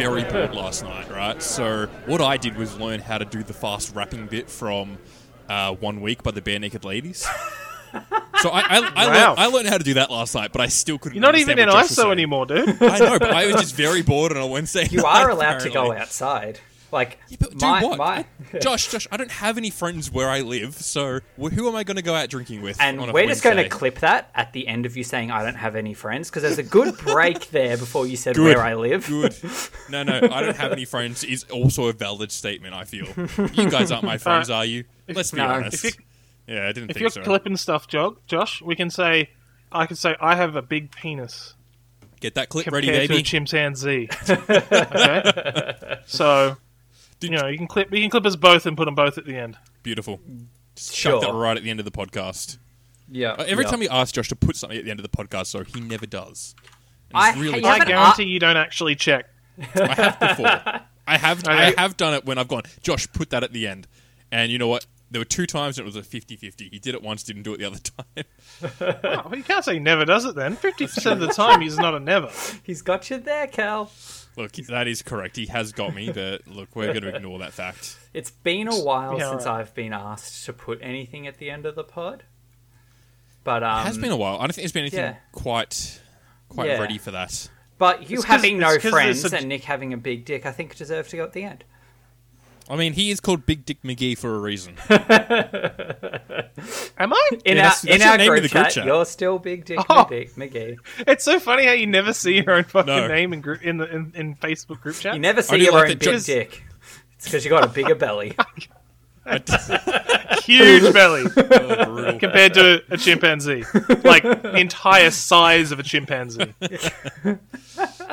very bored last night, right? So what I did was learn how to do the fast rapping bit from uh, One Week by the Barenaked Ladies. So I, I, I, Wow. learned, I learned how to do that last night, but I still couldn't. You're not even in understand what Josh was ISO anymore, dude. I know, but I was just very bored on a Wednesday. You night, are allowed to go outside. Like, Yeah, but do my, what? my, Josh, Josh, I don't have any friends where I live, so who am I going to go out drinking with? and on a we're just going to clip that at the end of you saying I don't have any friends because there's a good break there before you said Good. where I live. Good. No, no, I don't have any friends. Is also a valid statement. I feel you guys aren't my uh, friends, are you? Let's be No. honest. You- yeah, I didn't If think you're so. clipping stuff, Jo- Josh, we can say, I can say, I have a big penis Get that clip compared ready, to a baby. chimpanzee. okay, so Did- you know you can clip you can clip us both and put them both at the end. Beautiful. Just Sure. chuck that right at the end of the podcast. Yeah. Uh, Every yeah. time we ask Josh to put something at the end of the podcast, so he never does. And I- really you I guarantee a- you don't actually check. I have before. I have I Okay. have done it when I've gone, Josh, put that at the end. And you know what? There were two times and it was a 50-50. He did it once, didn't do it the other time. Oh, well, you can't say he never does it then. Fifty percent of the time, he's not a never. He's got you there, Cal. Look, that is correct. He has got me, but look, we're going to ignore that fact. It's been a while Yeah, since alright. I've been asked to put anything at the end of the pod. But um, It has been a while. I don't think there's been anything yeah. quite quite Yeah. ready for that. but you It's 'cause- having no friends there's a- and Nick having a big dick, I think deserve to go at the end. I mean, he is called Big Dick McGee for a reason. Am I? In Yeah, our that's- in that's your our name in group, the group chat, chat. you're still Big Dick Oh. McGee. McGee. It's so funny how you never see your own fucking No. name in group in the in, in Facebook group chat. You never see do your like own that big just- dick. It's because you got a bigger belly. Huge belly Oh, brutal. compared to a chimpanzee, like entire size of a chimpanzee.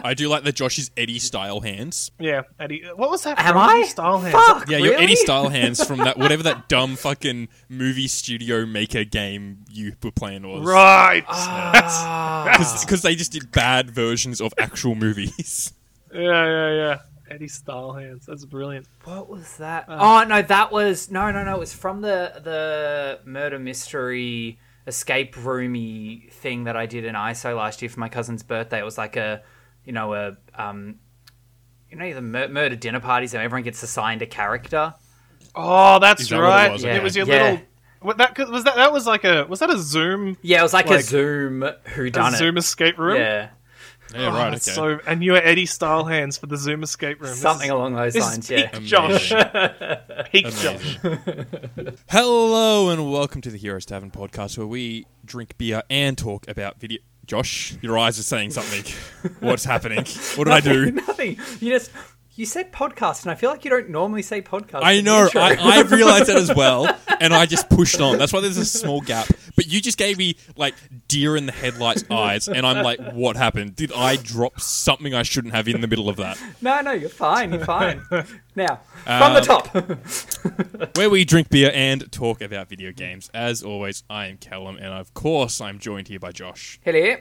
I do like the Josh's Eddie style hands. Yeah, Eddie. What was that? Am from? I? Style hands. Fuck. Yeah, really? your Eddie style hands from that whatever that dumb fucking movie studio maker game you were playing was. Right. Ah. Because they just did bad versions of actual movies. yeah, yeah, yeah. Eddie style hands. That's brilliant. What was that? oh no, that was no, no, no. It was from the the murder mystery escape roomy thing that I did in ISO last year for my cousin's birthday. It was like a, you know, a um, you know, the mur- murder dinner parties and everyone gets assigned a character. Oh, that's that what it right. was? It was your Yeah. little. What that was that? That was like a. Was that a Zoom? Yeah, it was like, a Zoom who A done Zoom escape room. Yeah, Yeah, Oh, right. that's Okay. So, and you were Eddie style hands for the Zoom escape room. Something is- along those this lines. is Yeah. peak Josh. Peak Josh. Hello and welcome to the Heroes Tavern podcast, where we drink beer and talk about video. Josh, your eyes are saying something. What's happening? What did I do? Nothing. You just you said podcast, and I feel like you don't normally say podcast. I in the know. intro. I, I realized that as well, and I just pushed on. That's why there's a small gap. But you just gave me like deer in the headlights eyes, and I'm like, what happened? Did I drop something I shouldn't have in the middle of that? No, no, you're fine. You're fine. now, from the Um, top. Where we drink beer and talk about video games. As always, I am Callum, and of course, I'm joined here by Josh. Hello.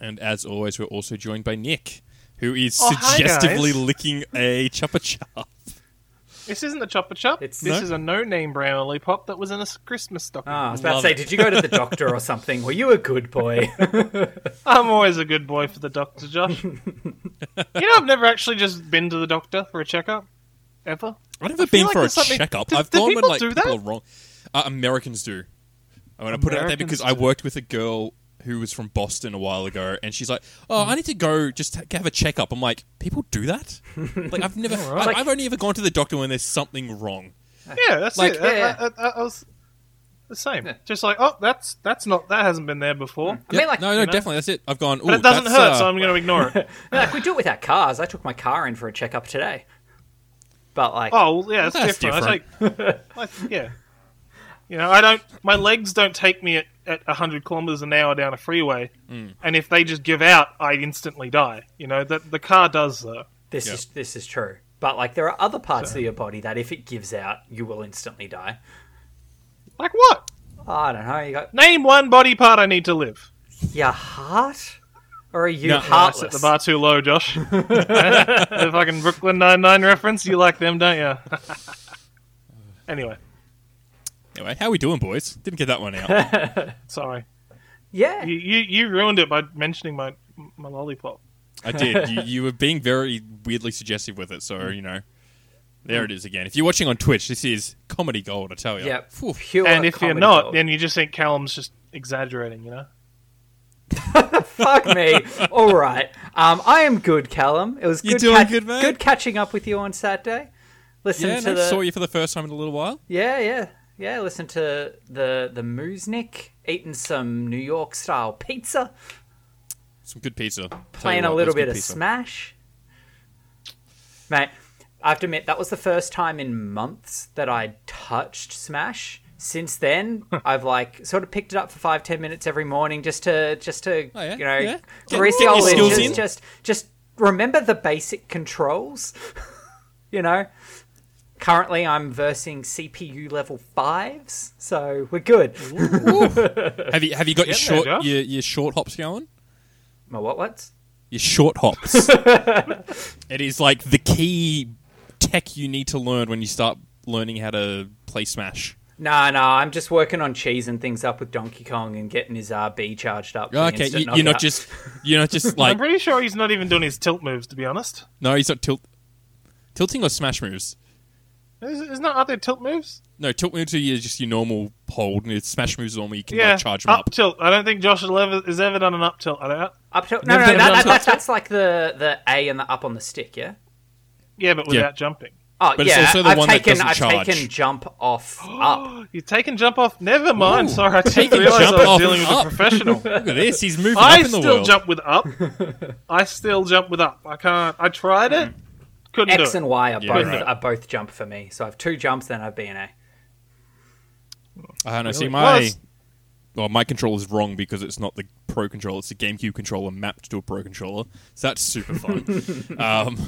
And as always, we're also joined by Nick, who is Oh, suggestively guys. licking a Chupa Chup. This isn't a chopper chop. It's- this No? is a no-name brown lollipop that was in a Christmas stocking. Oh, I was about to say, it. did you go to the doctor or something? Were you a good boy? I'm always a good boy for the doctor, Josh. you know, I've never actually just been to the doctor for a checkup, ever. I've never feel been like for a something- checkup. Do- I've do gone when people like do people that? are wrong. Uh, Americans do. I want to put it out there Americans because I worked with a girl who was from Boston a while ago, and she's like, "Oh, I need to go just to have a checkup." I'm like, "People do that? like, I've never. I, Like- I've only ever gone to the doctor when there's something wrong." Yeah, that's Like, it. yeah. I, I, I, I was the same. Yeah. Just like, oh, that's that's not that hasn't been there before. I mean, like, no, no, you know? definitely that's it. I've gone. But it doesn't that's, hurt, uh, so I'm going to ignore it. I like we do it with our cars. I took my car in for a checkup today. But like, Oh, well, yeah, it's That's different. I take, like, yeah. You know, I don't. My legs don't take me at, at 100 kilometers an hour down a freeway, Mm. and if they just give out, I instantly die. You know that the car does though. this Yeah. is this is true. But like, there are other parts of your body that if it gives out, you will instantly die. Like what? I don't know. You got Name one body part I need to live. your heart, or are you No. I heartless? set the bar too low, Josh. the fucking Brooklyn Nine Nine reference. You like them, don't you? anyway, Anyway, how we doing, boys? Didn't get that one out. sorry. yeah. You, you you ruined it by mentioning my my lollipop. I did. you, you were being very weirdly suggestive with it, so you know. There it is again. If you're watching on Twitch, this is comedy gold. I tell you. Yep. Phew. Pure and if you're comedy not, gold. then you just think Callum's just exaggerating, you know? Fuck me. All right. Um, I am good, Callum. It was You good, doing good, mate? good catching up with you on Saturday. Listen Yeah, to no, the saw you for the first time in a little while. yeah, yeah, yeah. Listen to the the Moosnick eating some New York style pizza, Some good pizza. Playing a what, little bit of pizza. Smash. Mate, I have to admit that was the first time in months that I touched Smash. Since then, I've like sort of picked it up for five ten minutes every morning just to just to Oh, yeah? you know Yeah. Get- grease the old in. just just remember the basic controls. you know. Currently, I'm versing CPU level fives, so we're good. Have you have you got your Getting there, short your, your short hops going? My what? What? Your short hops. it is like the key tech you need to learn when you start learning how to play Smash. No, no, I'm just working on cheesing things up with Donkey Kong and getting his RB charged up. Okay, you, you're not just you're not just like. I'm pretty sure he's not even doing his tilt moves, to be honest. no, he's not tilt tilting or smash moves. Is, is not are there tilt moves? No, tilt moves are your- just your normal hold, and it's smash moves are normally you can Yeah, like, charge them up, up. tilt. I don't think Josh has ever, has ever done an up tilt. I don't. up to no, Never no, done that, that, that's, that's like the the A and the up on the stick, yeah. Yeah, but without jumping. Oh But it's yeah, also the I've one that taken doesn't I've charge. taken jump off up. You've taken jump off. Never mind. Ooh, Sorry, I didn't taking realize jump I was off dealing with up. a professional. Look at this, he's moving I up in the still jump with up. I still jump with up. I can't. I tried it. Mm. Couldn't X and Y are Yeah, both right. are both jump for me. So I have two jumps, then I have B and A. I don't know. See my Well, well, my controller is wrong because it's not the Pro controller; it's the GameCube controller mapped to a Pro controller. So that's super fun. um,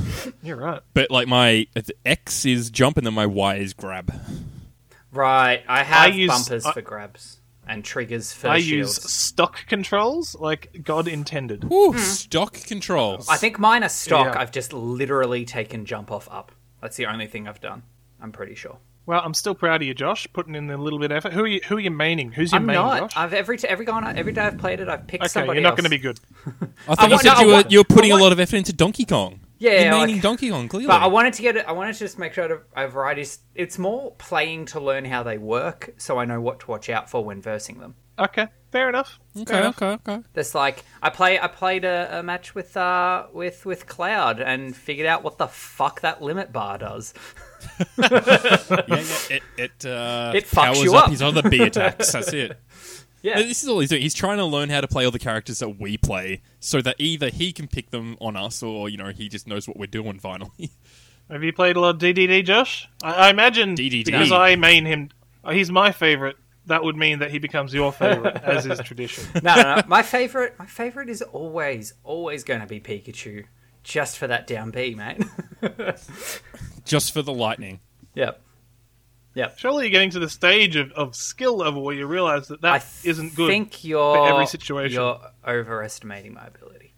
You're right. but like my X is jump, and then my Y is grab. Right, I have use- bumpers I- for grabs and triggers for I shields. use stock controls like God intended. Ooh, hmm. stock controls. I think mine are stock. Yeah. I've just literally taken jump off up. That's the only thing I've done. I'm pretty sure. Well, I'm still proud of you, Josh, putting in a little bit of effort. Who are you? Who are you maining? Who's your I'm main, not. Josh? I've every t- every gone every day I've played it. I've picked okay, somebody you're not going to be good. I thought you said no, you were you were putting a lot of effort into Donkey Kong. Yeah, you're like- Donkey Kong clearly. But I wanted to get it. I wanted to just make sure to a variety. It's more playing to learn how they work, so I know what to watch out for when versing them. Okay, fair enough. Fair okay, enough. okay, okay. There's like I play. I played a, a match with uh with with Cloud and figured out what the fuck that limit bar does. Yeah, yeah. It it, uh, It fucks powers you up up. his other B attacks. That's it. Yeah, This is all he's doing. He's trying to learn how to play all the characters that we play, so that either he can pick them on us, or you know, he just knows what we're doing. Finally, Have you played a lot of DDD, Josh? I, I imagine DDD. because I main him. uh, He's my favorite. That would mean that he becomes your favorite, as is tradition. no, no, no. My favorite. My favorite is always always going to be Pikachu, just for that down B, mate. just for the lightning. yep. Yep. Surely you're getting to the stage of, of skill level where you realize that I that isn't good. think you're for every situation. You're overestimating my ability.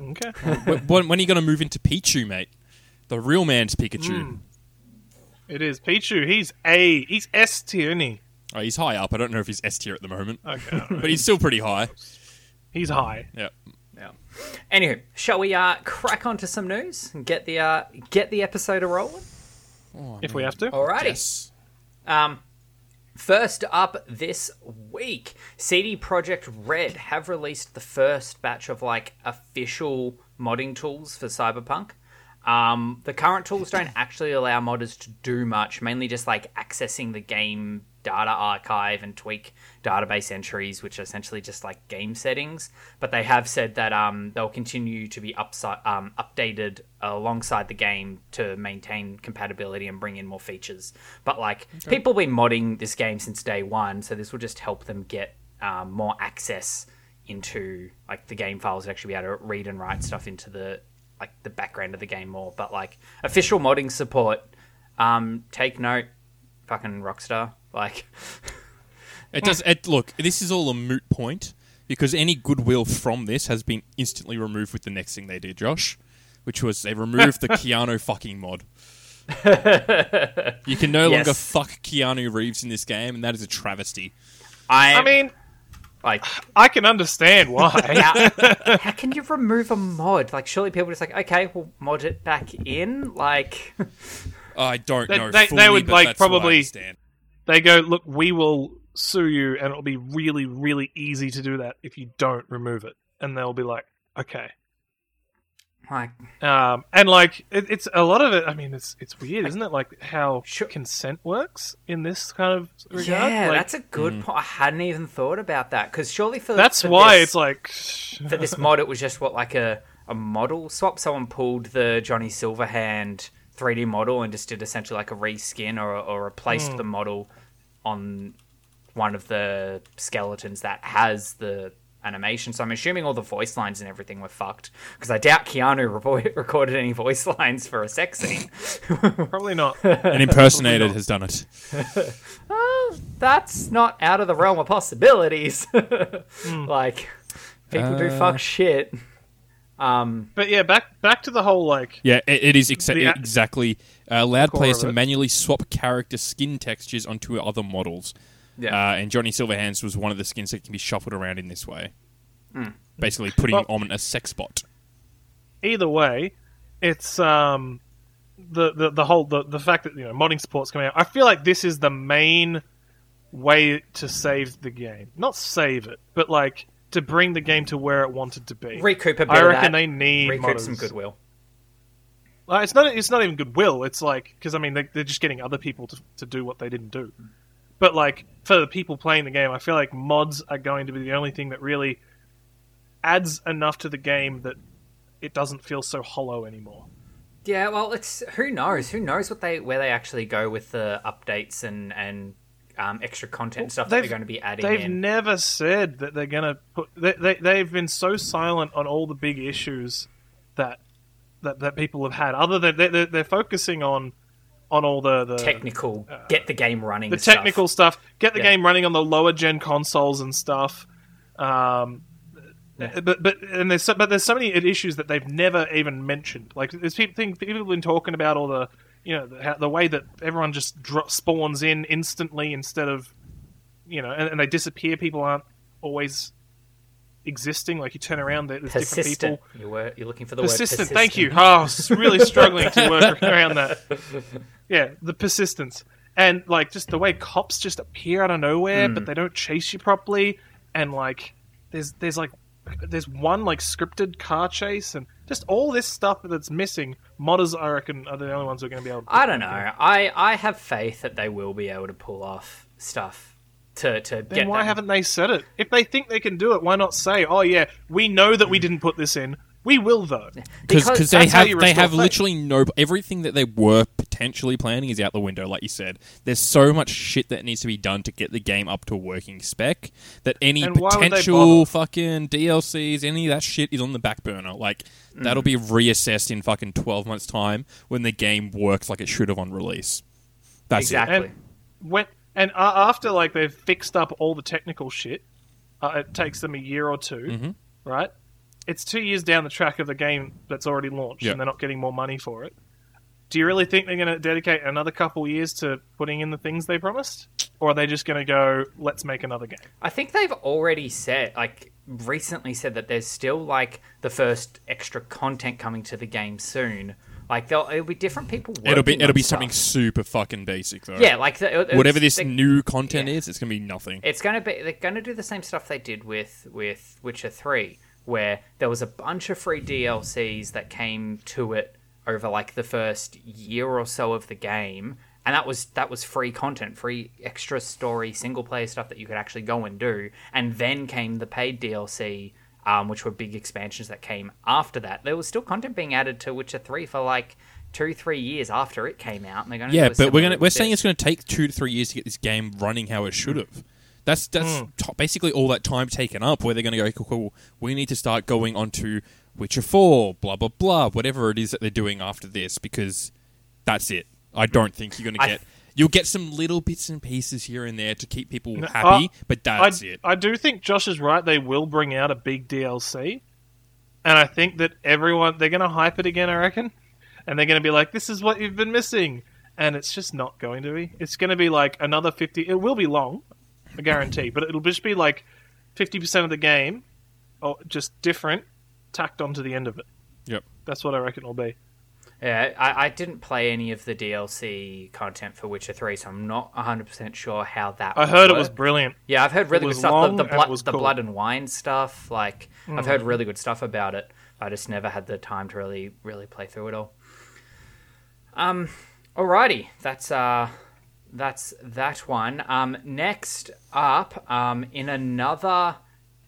Okay. when, when when are you going to move into Pichu, mate? The real man's Pikachu. Mm. It is Pichu. He's A. He's S tier, isn't he? Oh, he's high up. I don't know if he's S tier at the moment, Okay. but he's still pretty high. he's high. Yeah. Yeah. Anywho, shall we uh, crack onto some news and get the uh, get the episode a rolling? If we have to. Alrighty. Yes. Um, first up this week, CD Projekt Red have released the first batch of like official modding tools for Cyberpunk. Um, the current tools don't actually allow modders to do much, mainly just like accessing the game data archive and tweak database entries, which are essentially just like game settings. But they have said that um, they'll continue to be upside, um, updated alongside the game to maintain compatibility and bring in more features. But like people have been modding this game since day one, so this will just help them get um, more access into like the game files and actually be able to read and write stuff into the like the background of the game more. But like official modding support, um, take note, fucking Rockstar. Like, It does. It, look, this is all a moot point because any goodwill from this has been instantly removed with the next thing they did, Josh, which was they removed the Keanu fucking mod. You can no longer fuck Keanu Reeves in this game, and that is a travesty. I, I mean, Like, I can understand why. how, how can you remove a mod? Like, surely people are just like, okay, we'll mod it back in. Like, I don't They- know. they- they would, but like, that's what I probably- they go, look, we will sue you, and it'll be really, really easy to do that if you don't remove it. And they'll be like, okay. Like Um, and like it, it's a lot of it. I mean, it's it's weird, isn't it? Like how Sure. consent works in this kind of regard. yeah, Like, that's a good point. I hadn't even thought about that because surely for that's for why this- it's like for this mod, it was just what like a a model swap. Someone pulled the Johnny Silverhand 3D model and just did essentially like a reskin or or replaced the model on one of the skeletons that has the animation. So I'm assuming all the voice lines and everything were fucked because I doubt Keanu revo- recorded any voice lines for a sex scene. probably not. An impersonator has done it. That's not out of the realm of possibilities. Like people do Uh. fuck shit. Um, But yeah, back back to the whole like Yeah, it, it is exa- The a- exactly uh, allowed players to manually swap character skin textures onto other models. Yeah. Uh, and Johnny Silverhands was one of the skins that can be shuffled around in this way. Basically, putting Well- on a sex bot. either way, it's um the the, the whole the, the fact that you know modding support's coming out. I feel like this is the main way to save the game. Not save it, but like to bring the game to where it wanted to be. recoup a bit I of reckon that. they need recoup modders. some goodwill. Well, it's not. It's not even goodwill. It's like because I mean they, they're just getting other people to to do what they didn't do. But like for the people playing the game, I feel like mods are going to be the only thing that really adds enough to the game that it doesn't feel so hollow anymore. Yeah, well, it's who knows? Who knows what they where they actually go with the updates and and um, extra content and stuff that they're going to be adding They've in. never said that they're gonna put. They, they they've been so silent on all the big issues that that, that people have had. Other than they, they're, they're focusing on on all the the technical, get the game running. the stuff. technical stuff. Get the Yeah. game running on the lower gen consoles and stuff. Um, but but and there's so, but there's so many issues that they've never even mentioned. Like there's people think people have been talking about all the you know the, how, the way that everyone just dro- spawns in instantly instead of you know and, and they disappear. People aren't always existing. Like you turn around, there- there's different people. You were you're looking for the Persistent. word Thank you. Oh, I was really struggling to work around that. Yeah, the persistence and like just the way cops just appear out of nowhere, but mm. they don't chase you properly, and like there's there's like there's one like scripted car chase and just all this stuff that's missing. Modders, I reckon, are the only ones who are going to be able. to I don't know. I I have faith that they will be able to pull off stuff to to Then get why them. haven't they said it? If they think they can do it, why not say, "Oh yeah, we know that we didn't put this in. We will though." because Because they have they have faith. literally no everything that they were potentially planning is out the window like you said there's so much shit that needs to be done to get the game up to working spec that any And why would they potential fucking DLCs any of that shit is on the back burner like Mm. that'll be reassessed in fucking 12 months time when the game works like it should have on release that's Exactly. and when and uh, after like they've fixed up all the technical shit, uh, it takes them a year or 2 Mm-hmm. right? It's two years down the track of the game that's already launched, Yeah. and they're not getting more money for it. Do you really think they're going to dedicate another couple years to putting in the things they promised, or are they just going to go, "Let's make another game"? I think they've already said, like, recently said that there's still like the first extra content coming to the game soon. Like, there'll it'll be different people. it it'll be it'll be stuff. something super fucking basic though Yeah, like the, it- whatever this the- new content yeah. is it's gonna be nothing it's going to be they're going to do the same stuff they did with with Witcher 3 where there was a bunch of free DLCs that came to it over like the first year or so of the game and that was that was free content free extra story single player stuff that you could actually go and do and then came the paid DLC um, which were big expansions that came after that there was still content being added to Witcher 3 for like two three years after it came out and they're going to Yeah, do but we're gonna we're saying it's going to take two to three years to get this game running how it should have. That's that's Hmm. t- basically all that time taken up. Where they're going to go, cool, cool, we need to start going on to Witcher Four, blah blah blah, whatever it is that they're doing after this, because that's it. I don't think you're going to I- get. You'll get some little bits and pieces here and there to keep people No, happy, but that's I, it. I do think Josh is right. They will bring out a big DLC, and I think that everyone they're going to hype it again. I reckon, and they're going to be like, "This is what you've been missing," and it's just not going to be. It's going to be like another fifty. It will be long, I guarantee, but it'll just be like fifty percent of the game, or just different, tacked onto the end of it. Yep. That's what I reckon it'll be. Yeah, I, I didn't play any of the DLC content for Witcher 3, so I'm not 100% sure how that I heard it was brilliant. Yeah, I've heard really good stuff. the the, and it blood, was the cool. blood and wine stuff. Like I've heard really good stuff about it. I just never had the time to really really play through it all. Um, alrighty, that's uh, that's that one. Um, next up, um, in another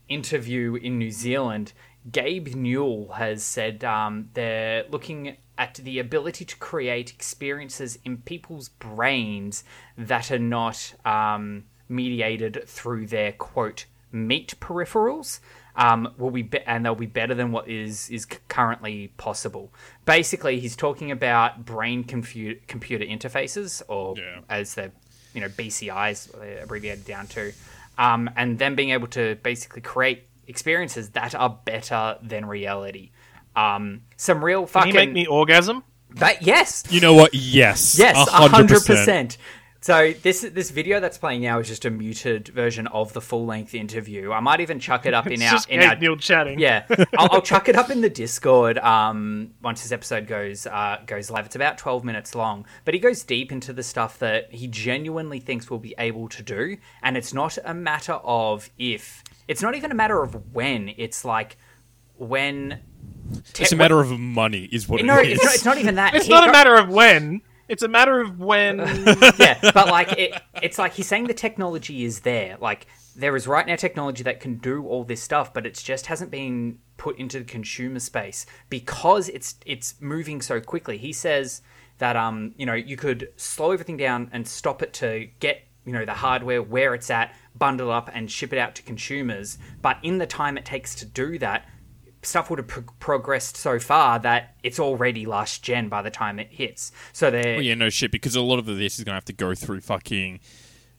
interview in New Zealand, Gabe Newell has said um, they're looking at the ability to create experiences in people's brains that are not um, mediated through their quote meat peripherals. Um, will be, be and they'll be better than what is is currently possible. Basically, he's talking about brain computer computer interfaces, or Yeah. as they're you know BCIs they're abbreviated down to, um, and then being able to basically create experiences that are better than reality. Um, some real Can fucking make me orgasm? that yes, You know what? Yes. yes, a hundred percent. So this this video that's playing now is just a muted version of the full length interview. I might even chuck it up in It's our just in Gabe our Newell chatting. yeah, I'll, I'll chuck it up in the Discord um, once this episode goes uh, goes live. It's about twelve minutes long, but he goes deep into the stuff that he genuinely thinks we'll be able to do, and it's not a matter of if. It's not even a matter of when. It's like when. It's a matter of money, is what No, it is. it's not, it's not even that. It's He not a matter of when. It's a matter of when. yeah, but like it, it's like he's saying the technology is there. Like there is right now technology that can do all this stuff, but it just hasn't been put into the consumer space because it's it's moving so quickly. He says that um you know you could slow everything down and stop it to get you know the hardware where it's at, bundle up and ship it out to consumers. But in the time it takes to do that, stuff would have pro- progressed so far that it's already last gen by the time it hits. So they're Well, yeah, no shit, because a lot of this is going to have to go through fucking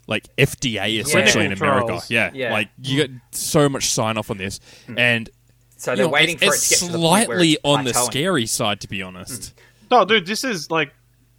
like FDA essentially in America. Yeah, Yeah. like you get so much sign off on this, and So they're know, waiting it's, for it to get to the point where slightly it's on the scary side, to be honest. no, dude, this is like,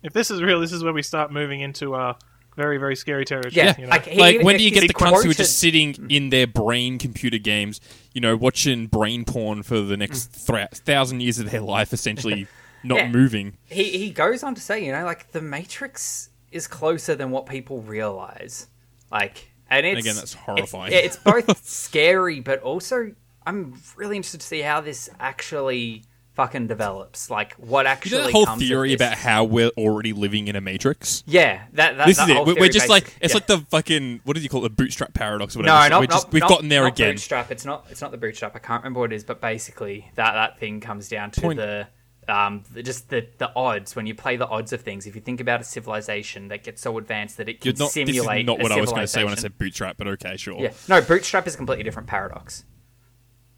if this is real, this is where we start moving into uh, very, very scary territory. Yeah, you know? like, like when do you get the cunts who are just sitting in their brain computer games, you know, watching brain porn for the next mm. thra- thousand years of their life, essentially not Yeah. moving. He he goes on to say, you know, like the Matrix is closer than what people realize. Like, and it's again, that's horrifying. It's, it's both scary, but also I'm really interested to see how this actually fucking develops. Like, what You actually know that whole theory about how we're already living in a matrix. yeah, that, that This that is it. whole We're, we're just like it's yeah. like the fucking what did you call it? The bootstrap paradox or whatever. No, So not, we're just, not, we've not- gotten there again. Bootstrap. It's not. It's not the bootstrap. I can't remember what it is, but basically that that thing comes down to Point- the um just the the odds when you play the odds of things. If you think about a civilization that gets so advanced that it can not, this is simulate not what I was going to say when I said bootstrap, but okay, sure. Yeah, no, bootstrap is a completely different paradox.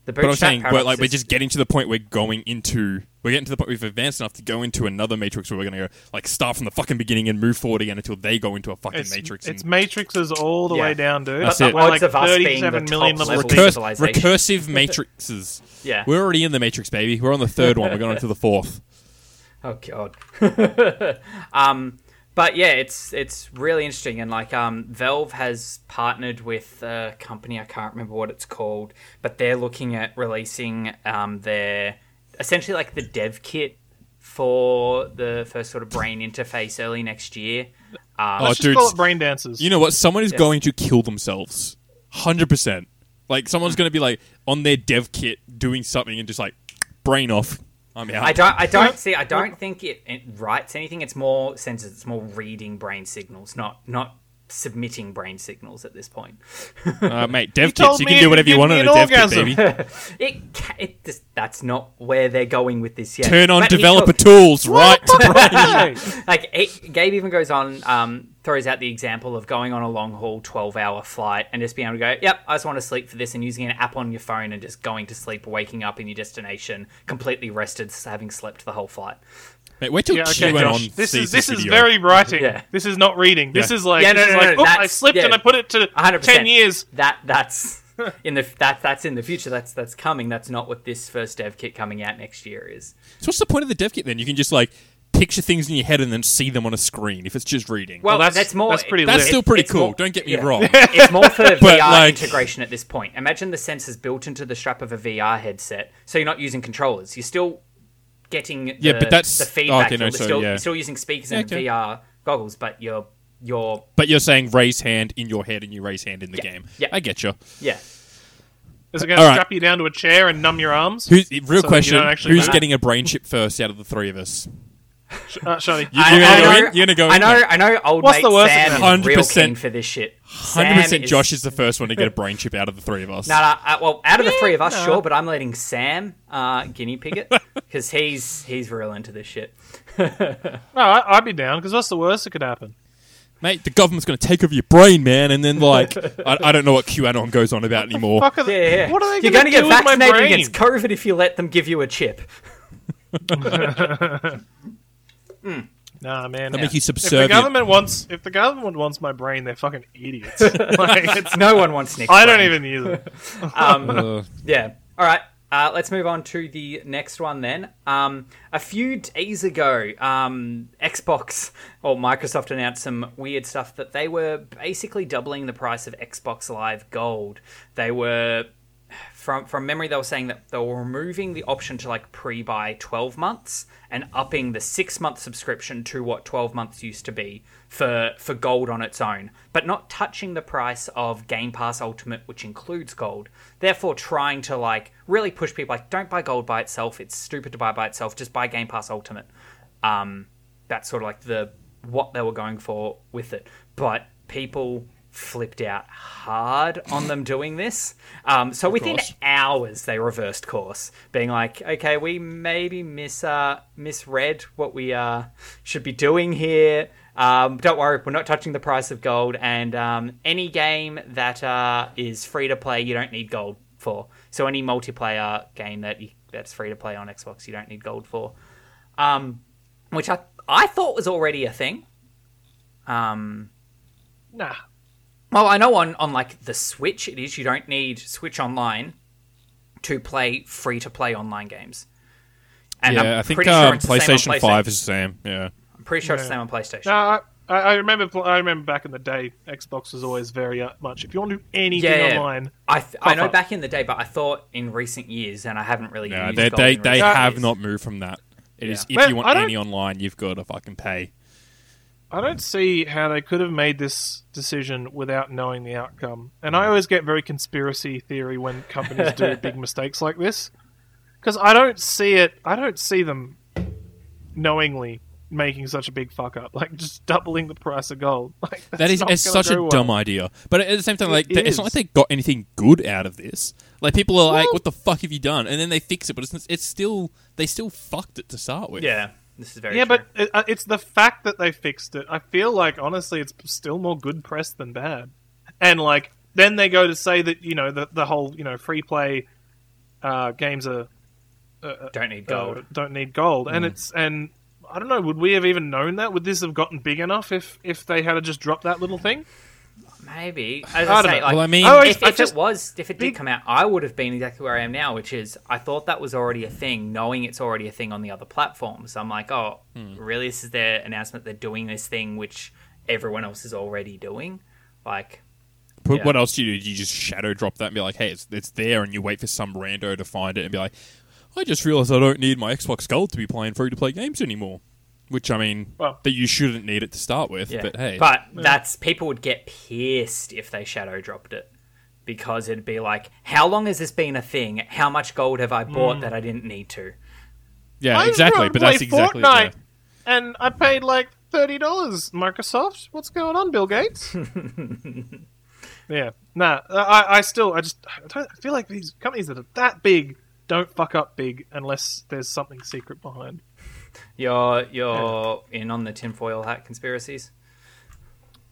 The But I'm saying, we're, paradox like, we're just getting to the point we're going into. We're getting to the point we've advanced enough to go into another matrix where we're going to go like start from the fucking beginning and move forward again until they go into a fucking it's, matrix. it's and matrixes all the Yeah. way down, dude. That's But it. We're odds like of us being the 37 million top levels level recurs- recursive matrices. Yeah. we're already in the matrix, baby. We're on the third one. We're going into the fourth. Oh god. um, but yeah, it's it's really interesting, and like um, Valve has partnered with a company I can't remember what it's called, but they're looking at releasing um, their essentially like the dev kit for the first sort of brain interface early next year. Um, Oh, Let's just dude, call it brain dancers. You know what? Someone is going to kill themselves. Hundred percent. Like someone's going to be like on their dev kit doing something and just like brain off. I'm out. I don't. I don't see. I don't think it, it writes anything. It's more senses. It's more reading brain signals, not not submitting brain signals at this point. Uh, mate, dev kits. You can do whatever you want on a dev kit, baby. It, ca- it just, that's not where they're going with this yet. Turn on But developer tools, right? Like it, Gabe even goes on, um, throws out the example of going on a long haul twelve hour flight and just being able to go, "Yep, I just want to sleep for this," and using an app on your phone and just going to sleep, waking up in your destination, completely rested, having slept the whole flight. Mate, wait till Yeah, okay, Q Josh. on This is this is very writing. Yeah. This is not reading. This is like, Yeah, no, this no, is no, like, "Oop, I slipped yeah. and I put it to 100%. ten years. That that's in the that that's in the future. That's that's coming. That's not what this first dev kit coming out next year is. So what's the point of the dev kit then? You can just like picture things in your head and then see them on a screen. If it's just reading, Well, that's- that's, more. that's pretty that's lit. still pretty it's cool. more- Don't get me yeah. wrong. it's more for VR like- integration at this point. Imagine the sensors built into the strap of a VR headset, so you're not using controllers. You're still getting the, Yeah, but that's- the oh, feedback. okay, no, you're, so, still, yeah. you're still using speakers and Okay. VR goggles, but you're you're But you're saying raise hand in your head and you raise hand in the Yeah. game. Yeah. I get you. yeah. Is it going to All right. strap you down to a chair and numb your arms? Who's, real that you question: Who's move? getting a brain chip first out of the three of us? Sh- uh, Shonny. You- I- You're I gonna go know- in? You're gonna go I in, know. I know. Old What's mate the worst Sam that is can real 100% keen for this shit. Hundred Sam percent. is- Josh is the first one to get a brain chip out of the three of us. No, no. Uh, well, out of the three of us, sure, but I'm letting Sam uh, guinea pig it because he's he's real into this shit. No, I, I'd be down because what's the worst that could happen? Mate, the government's going to take over your brain, man, and then like I, I don't know what QAnon goes on about anymore. Fuck are Yeah, they, yeah. What are they You're going to get do with my vaccinated brain? against COVID if you let them give you a chip. Nah, man. They make you If the government wants, if the government wants my brain, they're fucking idiots. like, it's, No one wants Nick. I don't even use it. Um, yeah. All right. Uh, let's move on to the next one then. Um, a few days ago, um, Xbox or Microsoft announced some weird stuff that they were basically doubling the price of Xbox Live Gold. They were from from memory they were saying that they were removing the option to like pre-buy 12 months and upping the 6 month subscription to what 12 months used to be for for gold on its own but not touching the price of game pass ultimate which includes gold. Therefore trying to like really push people like don't buy gold by itself. It's stupid to buy by itself. Just buy game pass ultimate. Um that's sort of like the what they were going for with it. But people flipped out hard on them doing this um, so within course. hours they reversed course being like okay we maybe mis uh, misread what we uh, should be doing here um, don't worry we're not touching the price of gold and um, any game that uh, is free to play you don't need gold for so any multiplayer game that you, that's free to play on xbox you don't need gold for um, which I I thought was already a thing. Um, Nah. Well, I know on on like the Switch, it is you don't need Switch Online to play free to play online games. And yeah, I'm I think pretty sure um, it's the PlayStation Five is the same. Yeah, I'm pretty sure it's the same on PlayStation. No, I, I I remember. I remember back in the day, Xbox was always very uh, much. If you want to do anything Yeah, yeah. online, I th- I know up. back in the day, but I thought in recent years, and I haven't really. yeah. used They they, they have years. not moved from that. It is Yeah. if you want any online, you've got to fucking pay. I don't see how they could have made this decision without knowing the outcome. And I always get very conspiracy theory when companies do big mistakes like this, because I don't see it. I don't see them knowingly making such a big fuck up, like just doubling the price of gold. Like that's it's such a well. dumb idea. But at the same time, like It th- it's not like they got anything good out of this. Like people are like, "What the fuck have you done?" And then they fix it, but it's it's still they still fucked it to start with. Yeah, this is very Yeah, true. but it, uh, it's the fact that they fixed it. I feel like honestly, it's still more good press than bad. And like, then they go to say that you know the the whole you know free play uh, games are don't need uh, gold. don't need gold, and it's and I don't know. Would we have even known that? Would this have gotten big enough if if they had to just drop that little thing? Maybe. As I I, don't say, know. like, Well, I mean- I always- if, I if just- it was, if it did come out, I would have been exactly where I am now, which is I thought that was already a thing, knowing it's already a thing on the other platforms. I'm like, oh, Hmm. really? This is their announcement? They're doing this thing which everyone else is already doing. Like, But Yeah. what else do you do? You just shadow drop that and be like, "Hey, it's it's there," and you wait for some rando to find it and be like, "I just realized I don't need my Xbox Gold to be playing free to play games anymore." Which I mean, Well- that you shouldn't need it to start with. yeah. But hey, But that's people would get pissed if they shadow dropped it. Because it'd be like, how long has this been a thing? How much gold have I bought mm. that I didn't need to? yeah, I'm exactly. But that's exactly Fortnite, yeah. and I paid like thirty dollars. Microsoft, what's going on, Bill Gates? yeah, nah. I, I still, I just, I, don't, I feel like these companies that are that big don't fuck up big unless there's something secret behind. You're you're in on the tinfoil hat conspiracies.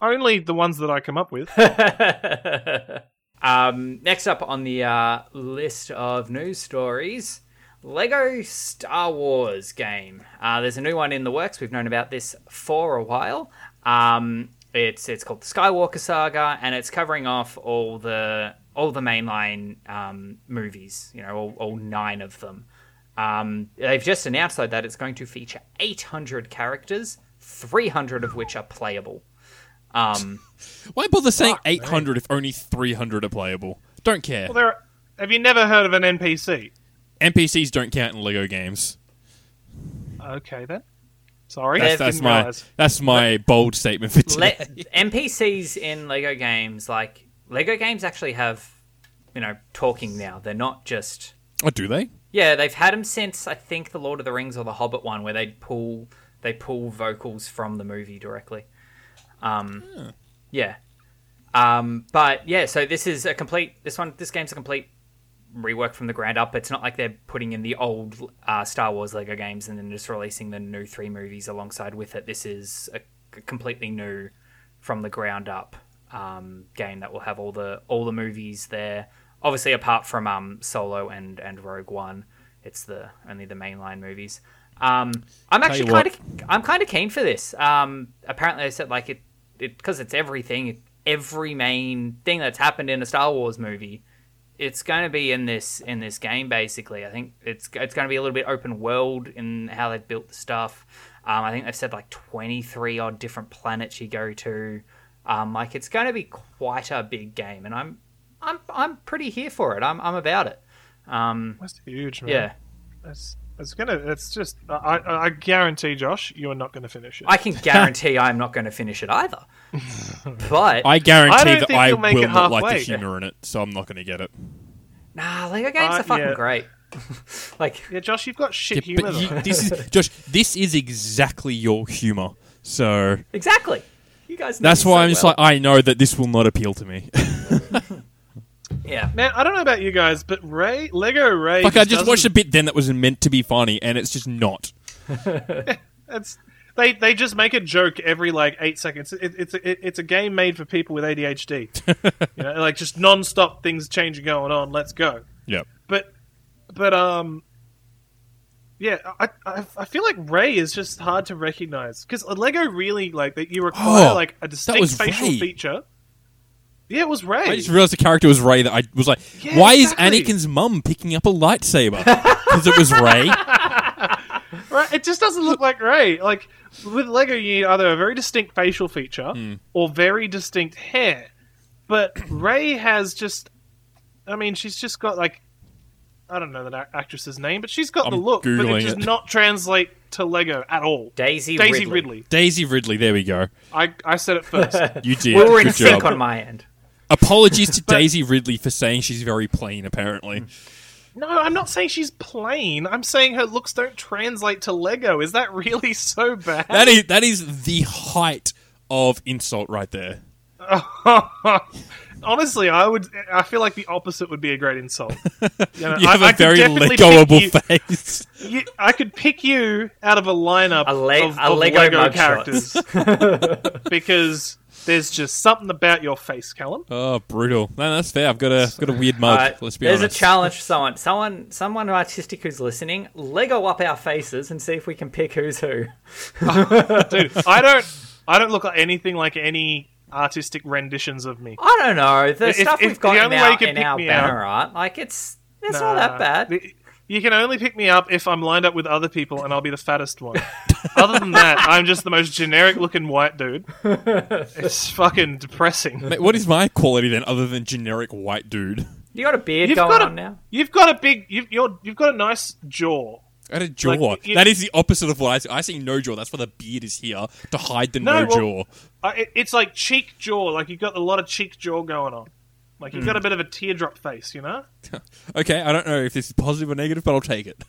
Only the ones that I come up with. Um, next up on the uh, list of news stories, Lego Star Wars game. Uh, there's a new one in the works. We've known about this for a while. Um, it's it's called the Skywalker Saga, and it's covering off all the all the mainline um, movies. You know, all, all nine of them. Um, they've just announced though that it's going to feature 800 characters, 300 of which are playable. Um, Why bother saying Fuck me. 800 if only 300 are playable? Don't care. Well, there. Are, have you never heard of an NPC? NPCs don't count in Lego games. Okay then. Sorry, That's, that's my realise. that's my bold statement for le- today. NPCs in Lego games, like Lego games, actually have you know talking now. They're not just oh, do they? Yeah. They've had them since I think the Lord of the Rings or the Hobbit one, where they pull they pull vocals from the movie directly. Um, yeah. Um, but yeah, so this is a complete. This one, this game's a complete rework from the ground up. It's not like they're putting in the old uh, Star Wars Lego games and then just releasing the new three movies alongside with it. This is a, a completely new, from the ground up um, game that will have all the all the movies there. Obviously, apart from um, Solo and and Rogue One, it's the only the mainline movies. Um, I'm actually kind of I'm kind of keen for this. Um, apparently, they said like it because it's everything, every main thing that's happened in a Star Wars movie it's going to be in this in this game basically. I think it's it's going to be a little bit open world in how they've built the stuff. Um, I think they've said like twenty three odd different planets you go to. Um, like it's going to be quite a big game, and I'm I'm I'm pretty here for it. I'm I'm about it. Um, That's huge, man. yeah, It's, it's gonna. It's just. I, I, I guarantee, Josh, you are not going to finish it. I can guarantee I'm not going to finish it either. But I guarantee I that I you'll make will it not like the humor in it, so I'm not going to get it. nah, Lego games Uh, are fucking yeah. great. like yeah, Josh, you've got shit Yeah, humor. but you, this is Josh. This is exactly your humor. So exactly. You guys. know that's why so I'm just like I know that this will not appeal to me. yeah. Man, I don't know about you guys, but Rey, Lego Rey. like I just doesn't- watched a bit then that was meant to be funny, and it's just not. It's they they just make a joke every like eight seconds. It, it's a, it, it's a game made for people with ADHD. you know, like just non-stop things changing going on. Let's go. Yeah. But but um. Yeah, I, I I feel like Rey is just hard to recognize because Lego really like that you require Oh, like a distinct facial Rey. feature. Yeah, it was Rey. I just realized the character was Rey. That I was like, Yeah, why exactly. is Anakin's mum picking up a lightsaber? Because it was Rey. Right, it just doesn't look like Rey. Like with Lego, you need either a very distinct facial feature Hmm. or very distinct hair. But Rey has just, I mean, she's just got like, I don't know that ac- actress's name, but she's got the I'm look, but it does it. not translate to Lego at all. Daisy, Daisy Ridley. Ridley. Daisy Ridley. There we go. I I said it first. You did. We were in Good sync on my end. Apologies to Daisy Ridley for saying she's very plain. Apparently, no, I'm not saying she's plain. I'm saying her looks don't translate to Lego. Is that really so bad? that is that is the height of insult right there. Honestly, I would. I feel like the opposite would be a great insult. You, know, You I- have I a could very pick Legoable you- face. you- I could pick you out of a lineup A le- of, a of Lego Lego, characters because there's just something about your face, Callum. Oh, brutal. No, that's fair. I've got a got a weird mug. Uh, Let's be there's honest. There's a challenge for someone, someone, someone artistic who's listening. Lego up our faces and see if we can pick who's who. Dude, I don't. I don't look like anything like any artistic renditions of me. I don't know the If- stuff if we've got in only way you our, can in pick our me banner art, like it's it's not that bad. The- You can only pick me up if I'm lined up with other people and I'll be the fattest one. Other than that, I'm just the most generic looking white dude. It's fucking depressing. Mate, what is my quality then, other than generic white dude? You got a beard You've going got a, on now. You've got a big. You've, you're, you've got a nice jaw. I had a jaw. Like, you- that is the opposite of what I see. I see no jaw. That's why the beard is here to hide the no, No, well- jaw. It, it's like cheek jaw. Like you've got a lot of cheek jaw going on. Like you've got a bit of a teardrop face. You know. Okay, I don't know if this is positive or negative, but I'll take it.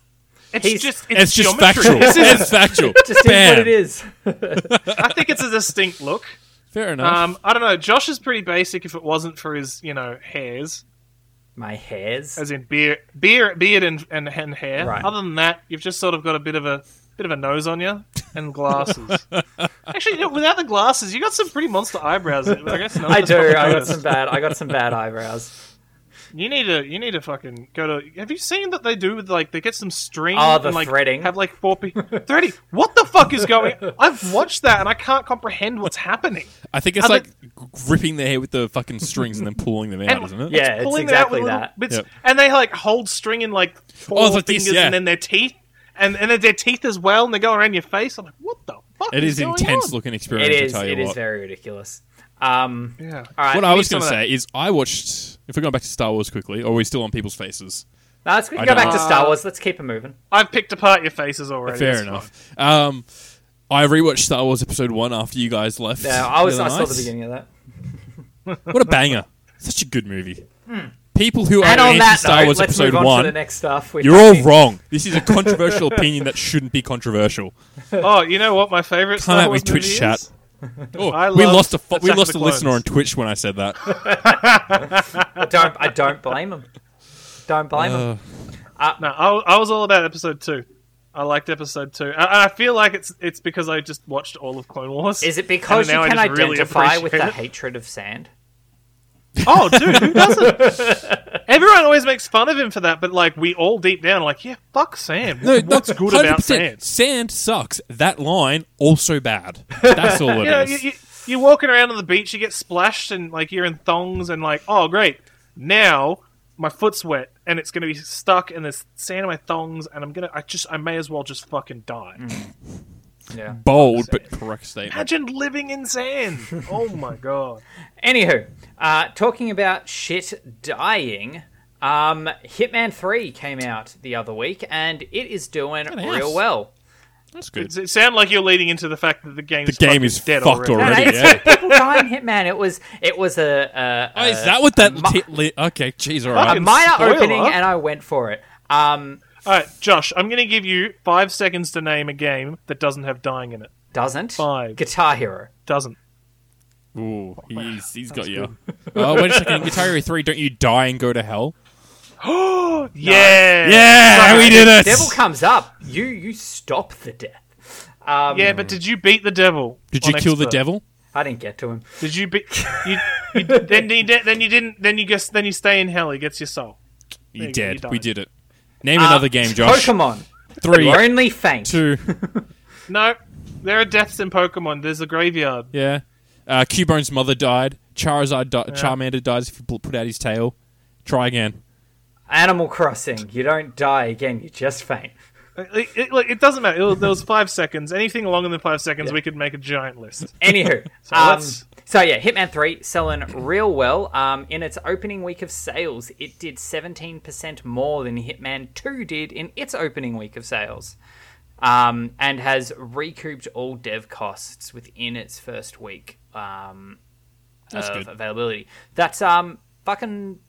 It's He's- just. It's, It's, just factual. This is- it's factual. Just is Bam. what it is. I think it's a distinct look. Fair enough. Um, I don't know. Josh is pretty basic if it wasn't for his, you know, hairs, My hairs. as in beard, beard, beard, and, and, and hair. Right. Other than that, you've just sort of got a bit of a bit of a nose on you and glasses. Actually, you know, without the glasses, you got some pretty monster eyebrows. I guess none I do. I got some bad. I got some bad eyebrows. You need to you need to fucking go to. Have you seen that they do with like they get some string? Oh, the and, like, threading. Have like four people threading. What the fuck is going? I've watched that and I can't comprehend what's happening. I think it's Are like gripping their hair with the fucking strings and then pulling them out, And- isn't it? Yeah, it's Pulling it out exactly with that. Bits, Yep. And they like hold string in like oh, four Oh, it's like fingers this, yeah. and then their teeth. And, and then their teeth as well, and they go around your face. I'm like, what the fuck? It is going intense on? looking experience. It is. I tell you It is what. very ridiculous. Um, Yeah. all right. what I was going to say is, I watched. If we're going back to Star Wars quickly, or are we still on people's faces? no, let's go back don't- to Star Wars. Let's keep it moving. I've picked apart your faces already. Fair it's enough. Um, I rewatched Star Wars Episode One after you guys left. Yeah, I was. The I other saw the beginning of that. What a banger! Such a good movie. People who. And are on anti that Star note, Wars let's Episode move on One, to the next stuff. which you're I all think- wrong. This is a controversial opinion that shouldn't be controversial. Oh, you know what? My favorite Come Star at me, Wars Twitch movie chat. is? Oh, I we love lost a fo- we of lost the a listener on Twitch when I said that. I don't. I don't blame him. Don't blame him. Uh, No, I, I was all about episode two. I liked episode two. And I feel like it's it's because I just watched all of Clone Wars. Is it because and you now I can just really identify with the appreciate it. hatred of sand? Oh, dude, who doesn't? Everyone always makes fun of him for that, but like we all deep down are like, yeah, fuck Sam. no, What's no, good about 100%. Sam? Sand sucks. That line also bad. That's all it You know, is. you, you, you're walking around on the beach, you get splashed, and like you're in thongs, and like, oh great, now my foot's wet and it's gonna be stuck, and there's sand in my thongs, and I'm gonna, I just, I may as well just fucking die. Mm. Yeah. Bold but correct statement. Imagine living in sand. oh my god. Anywho, uh, talking about shit dying, um, Hitman 3 came out the other week and it is doing Nice. real well. That's good. Does it sounds like you're leading into the fact that the game's The game is dead fucked already? No, no, Already, yeah. people dying Hitman. It was it was a, a, Oh, is that what that? a mi- T- li- okay, jeez, all right. a minor spoiler. opening, and I went for it. Um, All right, Josh, I'm going to give you five seconds to name a game that doesn't have dying in it. doesn't Five. Guitar Hero? Doesn't. Ooh, he's he's got you. Oh, wait a second. Guitar Hero Three, don't you die and go to hell? Oh, yeah. Yeah, we did it. Devil comes up, you you stop the death. Um, Yeah, but did you beat the devil? Did you on kill the Expert? devil? I didn't get to him. Did you beat? You, you, then you then you didn't. Then you guess. Then you stay in hell. He gets your soul. You you go, did. you we did it. Name Uh, another game, Josh. Pokemon. Three, Only faint. two. No, there are deaths in Pokemon. There's a graveyard. Yeah. Uh, Cubone's mother died. Charizard, di- Charmander dies if you put put out his tail. Try again. Animal Crossing. You don't die again. You just faint. It, it, it doesn't matter. It was, there was five seconds. Anything longer than five seconds, we could make a giant list. Anywho, So um, let's- so yeah, Hitman Three selling real well. Um, in its opening week of sales, it did seventeen percent more than Hitman Two did in its opening week of sales, um, and has recouped all dev costs within its first week um, That's of good. availability. That's um fucking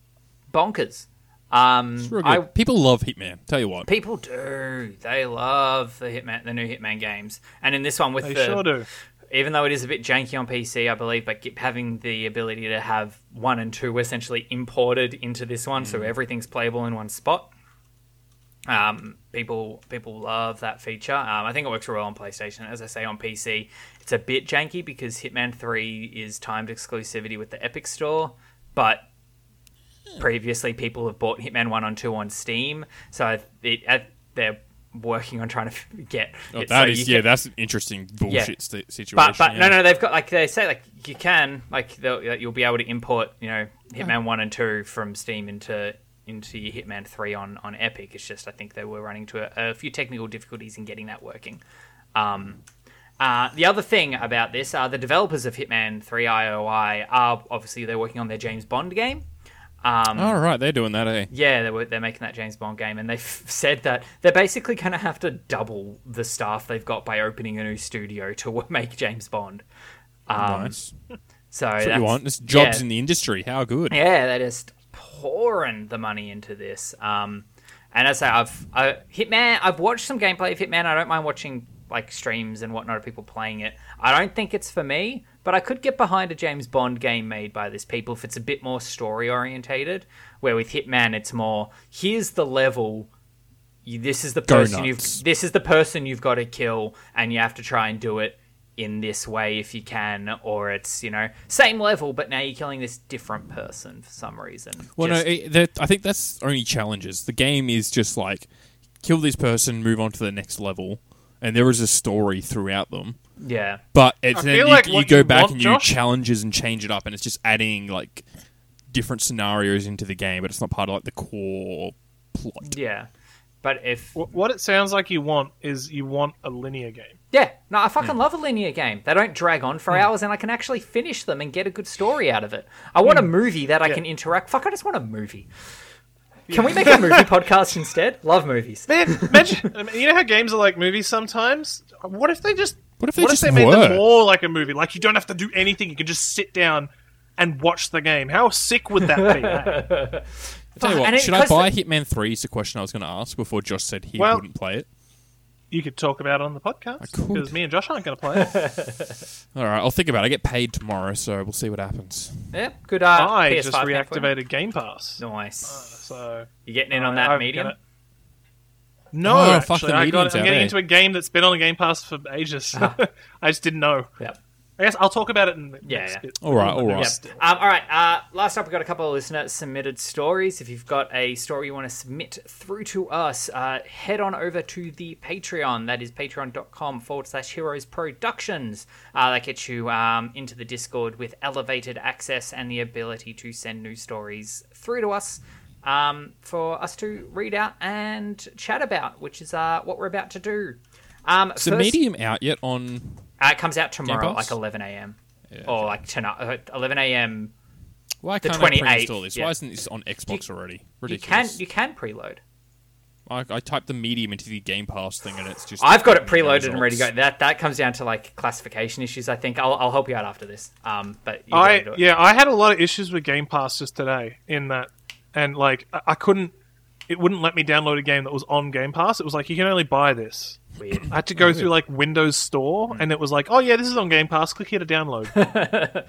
bonkers. Um, It's real good. I People love Hitman. Tell you what. people do they love the Hitman, the new Hitman games, and in this one with They the sure do. Even though it is a bit janky on PC, I believe, but having the ability to have one and two essentially imported into this one, so everything's playable in one spot. Um, people people love that feature. Um, I think it works well on PlayStation. As I say, on PC, it's a bit janky because Hitman Three is timed exclusivity with the Epic Store, but previously people have bought Hitman One on Two on Steam, so it, it, they're working on trying to get Oh, it that so is yeah, can- that's an interesting bullshit sti- situation. but but yeah. no no they've got like they say like you can like they'll- you'll be able to import you know Hitman one and two from Steam into into your Hitman three on on Epic. It's just I think they were running into a, a few technical difficulties in getting that working. Um, uh, the other thing about this are the developers of Hitman 3 IOI are obviously they're working on their James Bond game. Um, All right, they're doing that, eh? yeah, they were, they're making that James Bond game, and they've said that they're basically going to have to double the staff they've got by opening a new studio to make James Bond. Um, nice. So That's what you want. There's jobs yeah. in the industry. How good. Yeah, they're just pouring the money into this. Um, and as I say, I've I, Hitman. I've watched some gameplay of Hitman. I don't mind watching like streams and whatnot of people playing it. I don't think it's for me, but I could get behind a James Bond game made by this people if it's a bit more story orientated. Where with Hitman, it's more here's the level. You, this is the person you've. This is the person you've got to kill, and you have to try and do it in this way if you can, or it's you know same level, but now you're killing this different person for some reason. Well, Just- no, it, I think that's only challenges. The game is just like kill this person, move on to the next level, and there is a story throughout them. yeah, But it's I then you, like you go you back want, and you Josh- challenges and change it up, and it's just adding like different scenarios into the game, but it's not part of like the core plot. yeah. But if Wh- What it sounds like you want is you want a linear game. Yeah, no, I fucking hmm. love a linear game. They don't drag on for hmm. hours, and I can actually finish them and get a good story out of it. I want a hmm. movie that I can interact. Fuck, I just want a movie. Can we make a movie podcast instead? Love movies. Man, imagine I mean, you know how games are like movies sometimes. What if they just What if they what just if they made were? them more like a movie? Like you don't have to do anything; you can just sit down and watch the game. How sick would that be? eh? I tell you what, And it- should I 'cause buy the- Hitman Three? Is the question I was going to ask before Josh said he Well- wouldn't play it. you could talk about it on the podcast could. because me and Josh aren't going to play it. All right, I'll think about it. I get paid tomorrow, so we'll see what happens. Yeah, good. Uh, I PS5 just game for you. reactivated Game Pass, Nice. So You getting in on that I'm medium? gonna- No, Oh, actually, fuck, the I got, I'm getting there. into a game that's been on the Game Pass for ages. I just didn't know. Yep. I guess I'll talk about it in the Yeah, next yeah. bit. All right, all The right. next- Um, all right. Uh, last up, we've got a couple of listener submitted stories. If you've got a story you want to submit through to us, uh, head on over to the Patreon. That is patreon.com forward slash heroes productions. Uh, that gets you um, into the Discord with elevated access and the ability to send new stories through to us. Um, for us to read out and chat about, which is uh, what we're about to do. Um, Is the first- medium out yet on? uh, it comes out tomorrow, Pass? like 11 a.m. Or like tonight, uh, 11 a.m. Why can't I 28th, pre-install this? yeah. Why isn't this on Xbox already? You can you can preload. I, I typed the medium into the Game Pass thing, and it's just. I've got it no preloaded and ready to go. That that comes down to like classification issues. I think I'll, I'll help you out after this. Um, but you I do it. yeah, I had a lot of issues with Game Pass just today in that, and like I, I couldn't, it wouldn't let me download a game that was on Game Pass. It was like you can only buy this. Weird. I had to go through like Windows Store, and it was like, oh yeah, this is on Game Pass. Click here to download.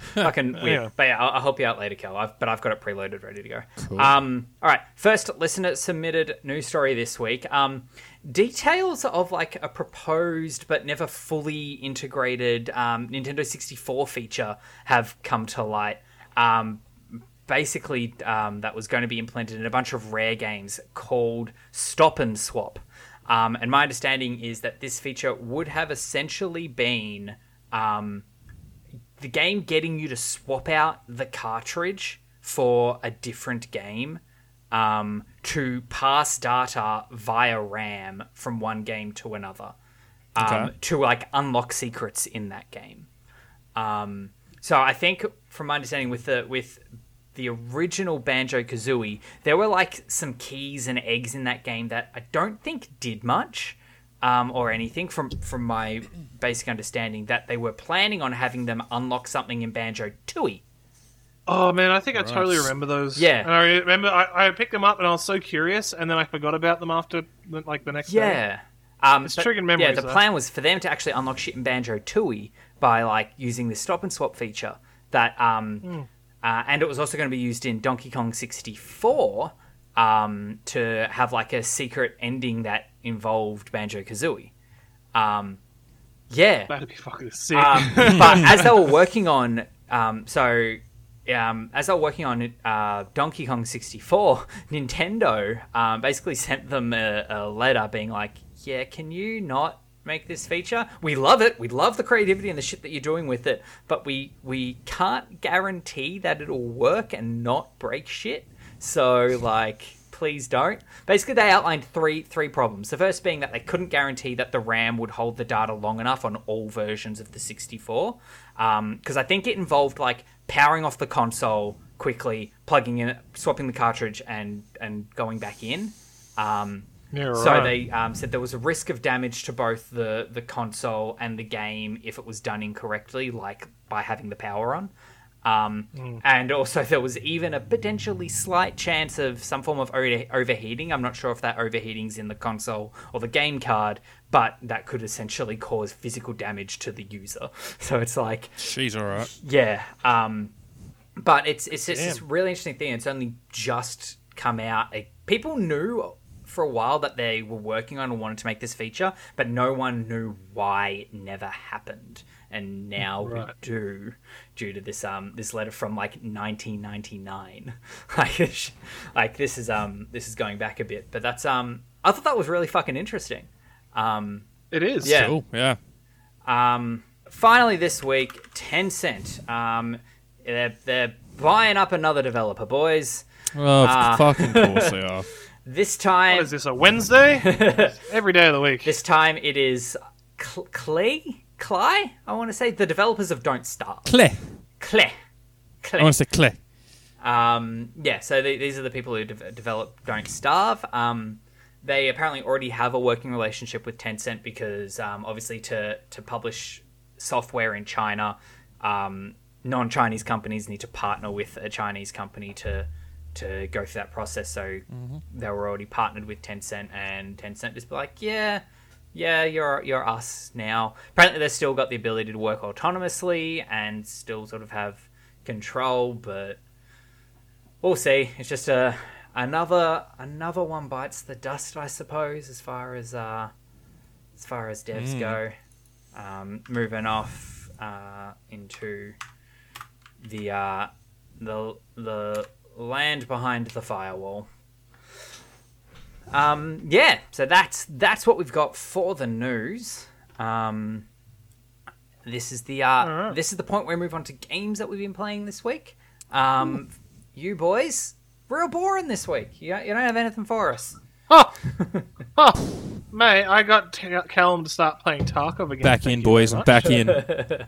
Fucking weird. Yeah. But yeah, I'll, I'll help you out later, Kel. I've, but I've got it preloaded, ready to go. Um, all right. First listener submitted news story this week. Um, details of like a proposed but never fully integrated um, Nintendo 64 feature have come to light. Um, basically, um, that was going to be implemented in a bunch of rare games called Stop and Swap. Um, and my understanding is that this feature would have essentially been um, the game getting you to swap out the cartridge for a different game um, to pass data via RAM from one game to another um, Okay. to like unlock secrets in that game. Um, so I think, from my understanding, with the with the original Banjo Kazooie, there were like some keys and eggs in that game that I don't think did much um, or anything. From from my basic understanding, that they were planning on having them unlock something in Banjo Tooie. oh man, I think I Right. totally remember those. Yeah. and I remember I, I picked them up, and I was so curious, and then I forgot about them after the- like the next day. Yeah. Um, It's but- triggered Yeah, the though. plan was for them to actually unlock shit in Banjo Tooie by like using this stop and swap feature. That um, Hmm. Uh, and it was also going to be used in Donkey Kong 64 um, to have like a secret ending that involved Banjo Kazooie. Um, yeah, That'd be fucking sick. um, but as they were working on, um, so um, as they were working on uh, Donkey Kong 64, Nintendo um, basically sent them a, a letter being like, "Yeah, can you not make this feature? We love it. We love the creativity and the shit that you're doing with it, but we we can't guarantee that it'll work and not break shit. So like." Please don't. Basically, they outlined three three problems. The first being that they couldn't guarantee that the RAM would hold the data long enough on all versions of the 64, because I think it involved like powering off the console quickly, plugging in, swapping the cartridge, and and going back in. Um, yeah, right. so they um, said there was a risk of damage to both the the console and the game if it was done incorrectly, like by having the power on. Um, And also, there was even a potentially slight chance of some form of over- overheating. I'm not sure if that overheating's in the console or the game card, but that could essentially cause physical damage to the user. So it's like, She's all right. yeah. Um, but it's it's just this really interesting thing. It's only just come out. It, people knew for a while that they were working on and wanted to make this feature, but no one knew why it never happened. And now we do, due to this um this letter from like 1999. like, like this is um this is going back a bit, but that's um I thought that was really fucking interesting. Um, It is. Yeah. Cool. Yeah. um, finally, this week, Tencent. Um, they're, they're buying up another developer, boys. Oh, of Ah. fucking course they are. This time, is this, a Wednesday? Every day of the week. this time it is Cl- Klei. Klei, I want to say the developers of Don't Starve. Klei. Klei. I Klei. want to say Klei. Um, yeah, so the, these are the people who de- develop Don't Starve. Um, they apparently already have a working relationship with Tencent because um, obviously to to publish software in China, um, non-Chinese companies need to partner with a Chinese company to to go through that process. So they were already partnered with Tencent, and Tencent just be like, yeah. Yeah, you're you're us now. Apparently, they've still got the ability to work autonomously and still sort of have control, but we'll see. It's just a another another one bites the dust, I suppose, as far as uh, as far as devs go. Um, moving off uh, into the uh, the the land behind the firewall. Um, yeah, so that's that's what we've got for the news. Um, this is the uh, Alright. this is the point where we move on to games that we've been playing this week. Um, you boys, real boring this week. You, you don't have anything for us. Oh, oh, mate, I got T- Callum to start playing Tarkov again. Back Thank in, boys. Back in.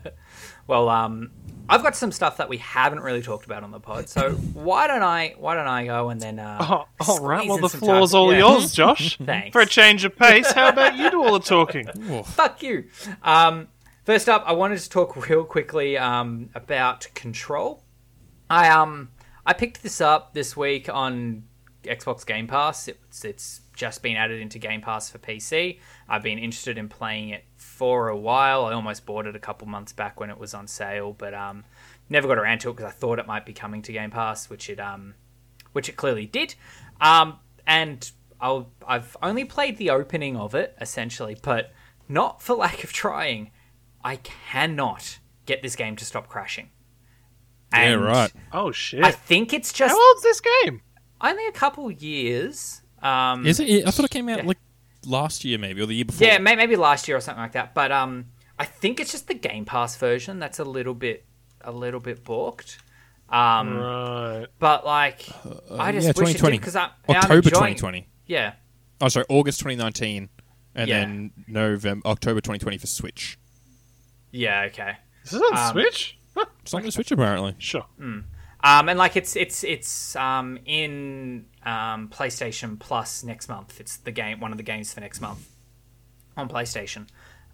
Well, um, I've got some stuff that we haven't really talked about on the pod. So why don't I why don't I go and then uh, Oh, all right. Well, the some floor's all Yeah. yours, Josh. Thanks. For a change of pace, how about you do all the talking? Fuck you. Um, first up, I wanted to talk real quickly um, about Control. I um I picked this up this week on Xbox Game Pass. It's it's just been added into Game Pass for PC. I've been interested in playing it for a while. I almost bought it a couple months back when it was on sale, but um never got around to it because I thought it might be coming to Game Pass, which it um which it clearly did. Um, and I'll, I've only played the opening of it essentially, but not for lack of trying. I cannot get this game to stop crashing. Yeah, right. Oh shit! I think it's just How old's this game? only a couple years. Um, Is it? I thought it came out Yeah. like last year, maybe, or the year before. Yeah, may- maybe last year or something like that. But um, I think it's just the Game Pass version that's a little bit, a little bit balked. Um, Right. but like, I just yeah, wish it 2020. did because I'm and I'm October enjoying- 2020. Yeah, Oh, sorry, August 2019, and Yeah. then November, October 2020 for Switch. yeah, okay. Is this on Um, Switch? Huh, It's on the Switch apparently. Sure. Um, and like it's it's it's um in um PlayStation Plus next month. It's the game, one of the games for next month on PlayStation.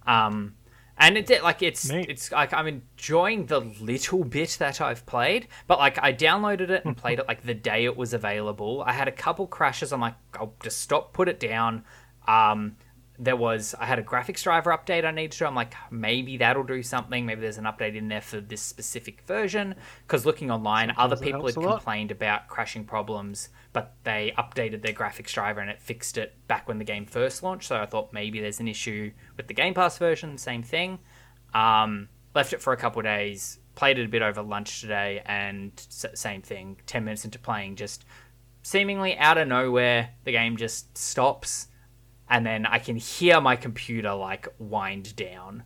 Um, and it like it's Neat. it's like I'm enjoying the little bit that I've played, but like I downloaded it and played it like the day it was available. I had a couple crashes. I'm like, I'll just stop, put it down. Um, there was I had a graphics driver update I needed to. I'm like, maybe that'll do something. Maybe there's an update in there for this specific version. Because looking online, other people had helps a lot. complained about crashing problems, but they updated their graphics driver and it fixed it back when the game first launched. So I thought maybe there's an issue with the Game Pass version. Same thing. Um, left it for a couple of days. Played it a bit over lunch today, and s- same thing. Ten minutes into playing, just seemingly out of nowhere, the game just stops, and then I can hear my computer like wind down,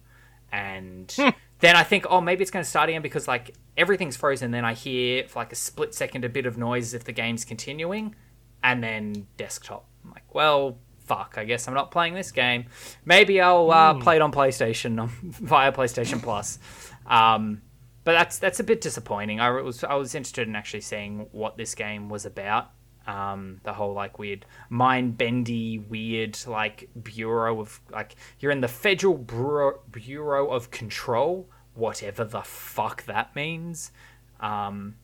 and then I think, oh, maybe it's going to start again because like everything's frozen. Then I hear for like a split second a bit of noise as if the game's continuing, and then desktop. I'm like, well, fuck. I guess I'm not playing this game. Maybe I'll uh, play it on PlayStation um, via PlayStation Plus. Um, but that's that's a bit disappointing. I was I was interested in actually seeing what this game was about. Um, the whole like weird mind bendy weird like bureau of like you're in the federal bureau, bureau of control whatever the fuck that means. Um,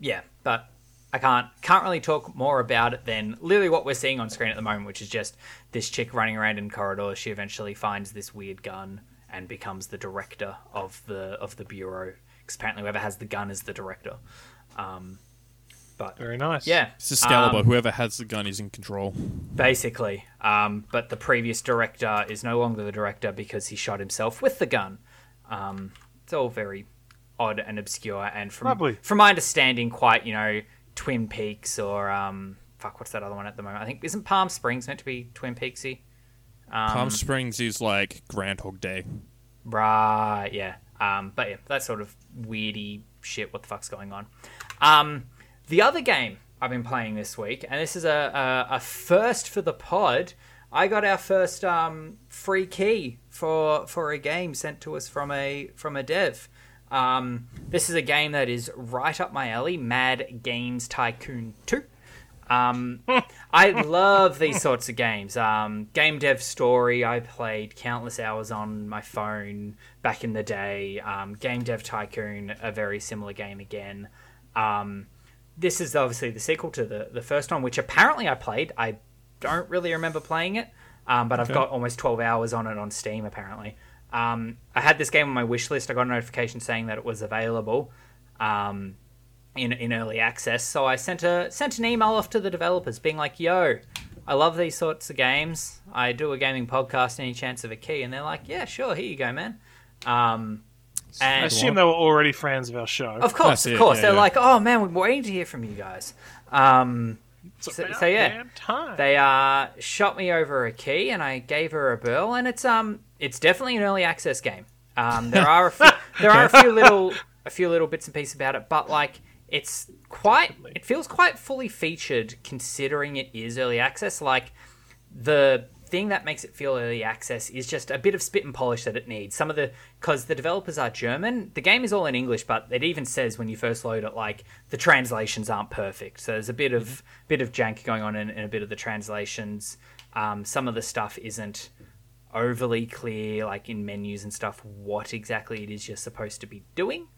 yeah but i can't can't really talk more about it than literally what we're seeing on screen at the moment which is just this chick running around in corridors. She eventually finds this weird gun and becomes the director of the of the bureau 'Cause apparently whoever has the gun is the director. Um, But Very nice. yeah, It's Excalibur. um, Whoever has the gun is in control. basically. Um, but the previous director is no longer the director because he shot himself with the gun. Um, it's all very odd and obscure, and from Lovely. from my understanding, quite you know Twin Peaks or um, fuck, what's that other one at the moment? I think isn't Palm Springs meant to be Twin Peaksy? Um, Palm Springs is like Groundhog Day. Right, yeah. Um, but yeah, that sort of weirdy shit. What the fuck's going on? Um, the other game I've been playing this week, and this is a, a, a first for the pod. I got our first um, free key for for a game sent to us from a from a dev. Um, this is a game that is right up my alley. Mad Games Tycoon Two. Um, I love these sorts of games. Um, Game Dev Story, I played countless hours on my phone back in the day. Um, Game Dev Tycoon, a very similar game again. This is obviously the sequel to the, the first one, which apparently I played. I don't really remember playing it, um, but I've got almost 12 hours on it on Steam, apparently. Um, I had this game on my wish list. I got a notification saying that it was available. Um, in, in early access. So I sent a sent an email off to the developers, being like, "Yo, I love these sorts of games. I do a gaming podcast. Any chance of a key?" And they're like, "Yeah, sure. Here you go, man." Um, I assume they were already fans of our show. of course, That's of it, course, yeah, they're yeah. like, "Oh man, we're waiting to hear from you guys." Um, It's so- about so yeah. damn time. they uh, shot me over a key, and I gave her a bill, and it's um, it's definitely an early access game. Um, there are a few, there are a few little a few little bits and pieces about it, but like it's quite it feels quite fully featured considering it is early access. Like the thing that makes it feel early access is just a bit of spit and polish that it needs. Some of the because the developers are German, the game is all in English, but it even says when you first load it, like the translations aren't perfect. So there's a bit of bit of jank going on in, in a bit of the translations. Um, some of the stuff isn't overly clear, like in menus and stuff, what exactly it is you're supposed to be doing.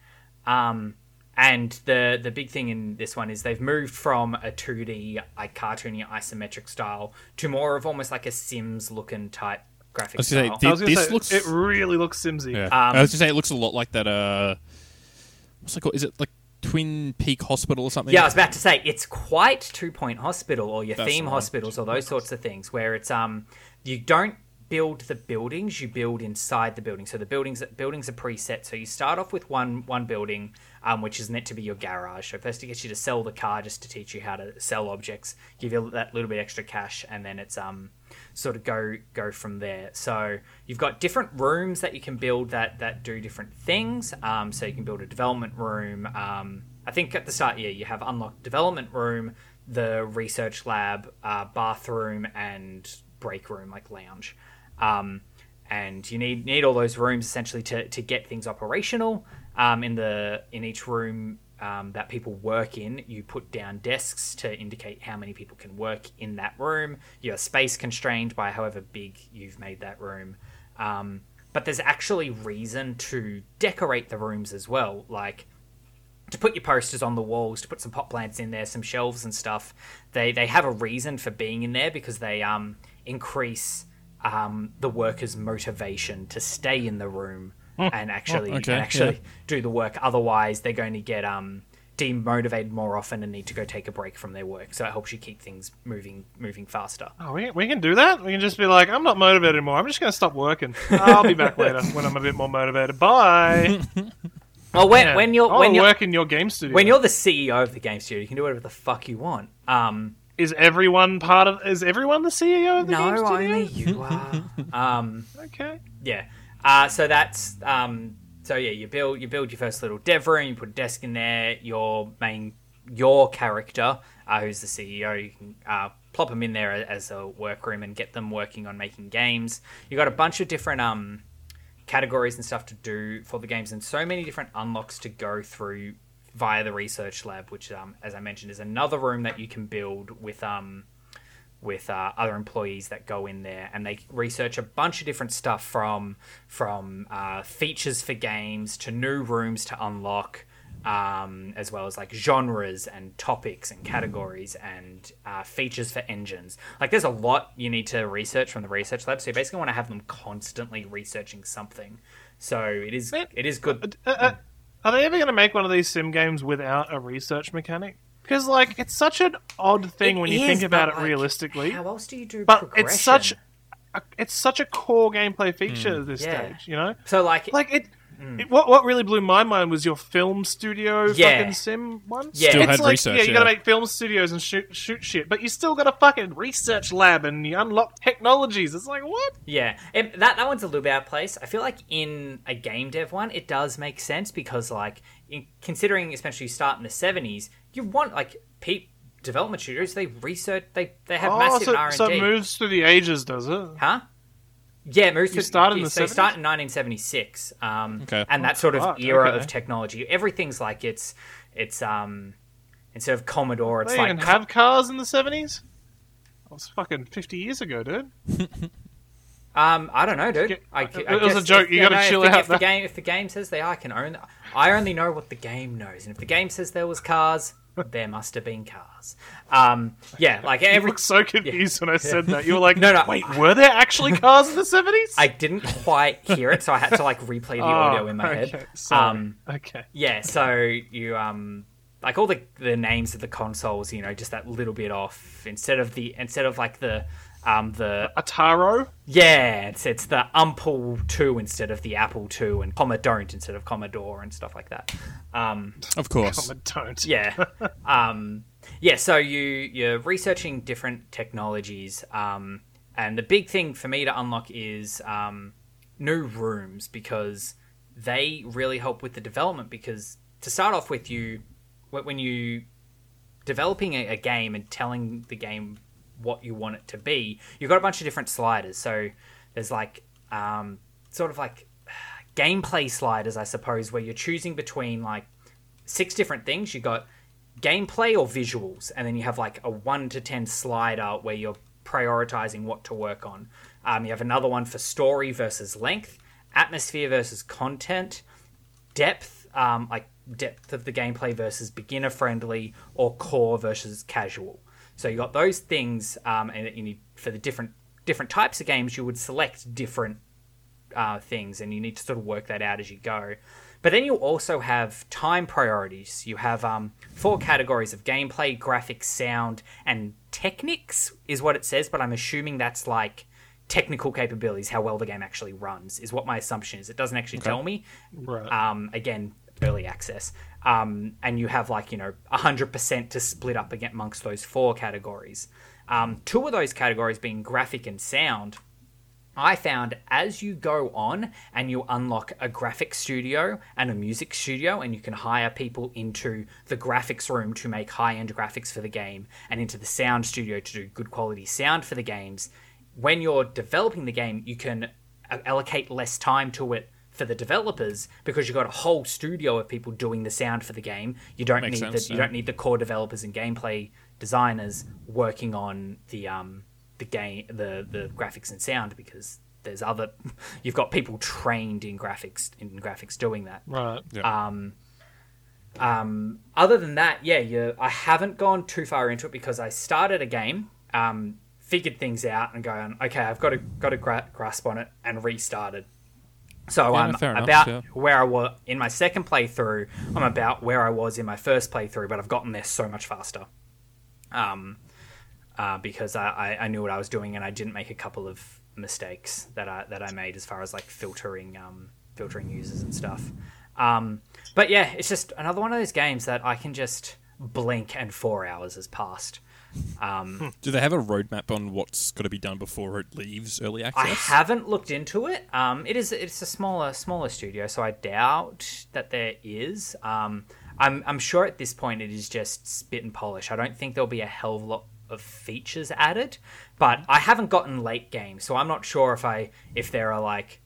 Um, and the the big thing in this one is they've moved from a 2D, like cartoony isometric style to more of almost like a Sims looking type graphic I was gonna say, style. I was gonna this say, looks- it really looks Simsy. Yeah. Um, I was gonna say it looks a lot like that. Uh, what's it called? Is it like Twin Peak Hospital or something? Yeah, I was about to say it's quite Two Point Hospital or your That's theme the one. hospitals or those sorts of things where it's um you don't build the buildings, you build inside the building. So the buildings buildings are preset. So you start off with one one building, um, which is meant to be your garage. So first it gets you to sell the car just to teach you how to sell objects, give you that little bit extra cash, and then it's um sort of go go from there. So you've got different rooms that you can build that that do different things. Um, so you can build a development room. Um, I think at the start, yeah, you have unlocked development room, the research lab, uh, bathroom, and break room, like lounge. Um, and you need need all those rooms essentially to, to get things operational. Um, in the in each room um, that people work in, you put down desks to indicate how many people can work in that room. You're space constrained by however big you've made that room. Um, but there's actually reason to decorate the rooms as well, like to put your posters on the walls, to put some pot plants in there, some shelves and stuff. They they have a reason for being in there because they um increase um the workers' motivation to stay in the room and actually okay, and actually yeah. do the work. Otherwise, they're going to get um demotivated more often and need to go take a break from their work. So it helps you keep things moving moving faster. Oh, we, we can do that. We can just be like, I'm not motivated anymore. I'm just going to stop working. I'll be back later when I'm a bit more motivated. Bye. Well, when Man, when you're I when you're work in your game studio. when you're the CEO of the game studio, you can do whatever the fuck you want. Um, is everyone part of? Is everyone the CEO of the game no, studio? only you are. um, Okay. yeah. Uh, so that's um, so yeah. You build you build your first little dev room. You put a desk in there. Your main your character, uh, who's the CEO, you can uh, plop them in there as a workroom and get them working on making games. You got a bunch of different um categories and stuff to do for the games, and so many different unlocks to go through via the research lab, which, um, as I mentioned, is another room that you can build with um, with uh, other employees that go in there, and they research a bunch of different stuff from from uh, features for games to new rooms to unlock. Um, as well as like genres and topics and categories and uh, features for engines. Like, there's a lot you need to research from the research lab. So you basically want to have them constantly researching something. So it is it is good. Uh, uh, are they ever going to make one of these sim games without a research mechanic? Because like it's such an odd thing It when you is, think about it like, realistically. How else do you do but progression? it's such a, it's such a core gameplay feature hmm. at this. Yeah. stage. You know, so like like it. Mm. it what what really blew my mind was your film studio Yeah. fucking sim one. Yeah. Still it's had like, research, Yeah, you yeah. gotta make film studios and shoot shoot shit, but you still got a fucking research lab and you unlock technologies. It's like what? Yeah, it, that that one's a little bit out of place. I feel like in a game dev one, it does make sense because, like, in, considering especially you start in the seventies, you want like pe- development studios. They research. They they have Oh, massive so, R and D. so D. it moves through the ages, does it? Huh? Yeah, it You to- started in the so you 70s? start in 1976, um, Okay. and that sort of fuck, era okay. of technology. Everything's like it's it's um instead of Commodore, it's They like even have cars in the seventies. That was fucking fifty years ago, dude. Um, I don't know, dude. Yeah, I, it was a joke. if- You gotta no, chill if out. If the game, if the game says they, I can own. I only know what the game knows, and if the game says there was cars, there must have been cars. Um, yeah, like You every. looked so confused when I said that. You were like, No, no. wait, were there actually cars in the seventies? I didn't quite hear it, so I had to like replay the audio in my Oh, okay. head. Sorry. Um, okay. yeah, so you um like all the the names of the consoles, you know, just that little bit off. Instead of the instead of like the um the Ataro. Yeah, it's it's the Umpel two instead of the Apple two, and Commodore instead of Commodore and stuff like that. Um, Of course. I don't. yeah, um, yeah. So you you're researching different technologies, um, and the big thing for me to unlock is um, new rooms because they really help with the development. Because to start off with, you when you developing a, a game and telling the game what you want it to be, you've got a bunch of different sliders. So there's like um, sort of like gameplay sliders, I suppose, where you're choosing between like six different things. You've got gameplay or visuals, and then you have like a one to ten slider where you're prioritizing what to work on. Um, you have another one for story versus length, atmosphere versus content, depth, um, like depth of the gameplay versus beginner friendly, or core versus casual. So you got those things, um, and you need for the different different types of games, you would select different uh, things, and you need to sort of work that out as you go. But then you also have time priorities. You have um, four categories of gameplay, graphics, sound, and techniques, is what it says. But I'm assuming that's like technical capabilities, how well the game actually runs, is what my assumption is. It doesn't actually tell me. Right. Um, again, early access. Um, and you have like, you know, 100% to split up amongst those four categories. Um, two of those categories being graphic and sound. I found as you go on and you unlock a graphic studio and a music studio, and you can hire people into the graphics room to make high end graphics for the game, and into the sound studio to do good quality sound for the games. When you're developing the game, you can allocate less time to it for the developers because you've got a whole studio of people doing the sound for the game. You don't Makes need sense, the, you don't need the core developers and gameplay designers working on the um the game the the graphics and sound because there's other you've got people trained in graphics in graphics doing that Right. um um other than that yeah you i haven't gone too far into it because i started a game um figured things out and going okay i've got a got a gra- grasp on it and restarted so Yeah, I'm no, fair enough, about yeah. where I was in my second playthrough. I'm about where I was in my first playthrough, but I've gotten there so much faster. Um, uh, because I, I, I knew what I was doing and I didn't make a couple of mistakes that I that I made as far as like filtering um, filtering users and stuff. Um, but yeah, it's just another one of those games that I can just blink and four hours has passed. Um, Do they have a roadmap on what's got to be done before it leaves early access? I haven't looked into it. Um, it is it's a smaller smaller studio, so I doubt that there is. Um, I'm I'm sure at this point it is just spit and polish. I don't think there'll be a hell of a lot of features added, but I haven't gotten late game, so I'm not sure if I if there are like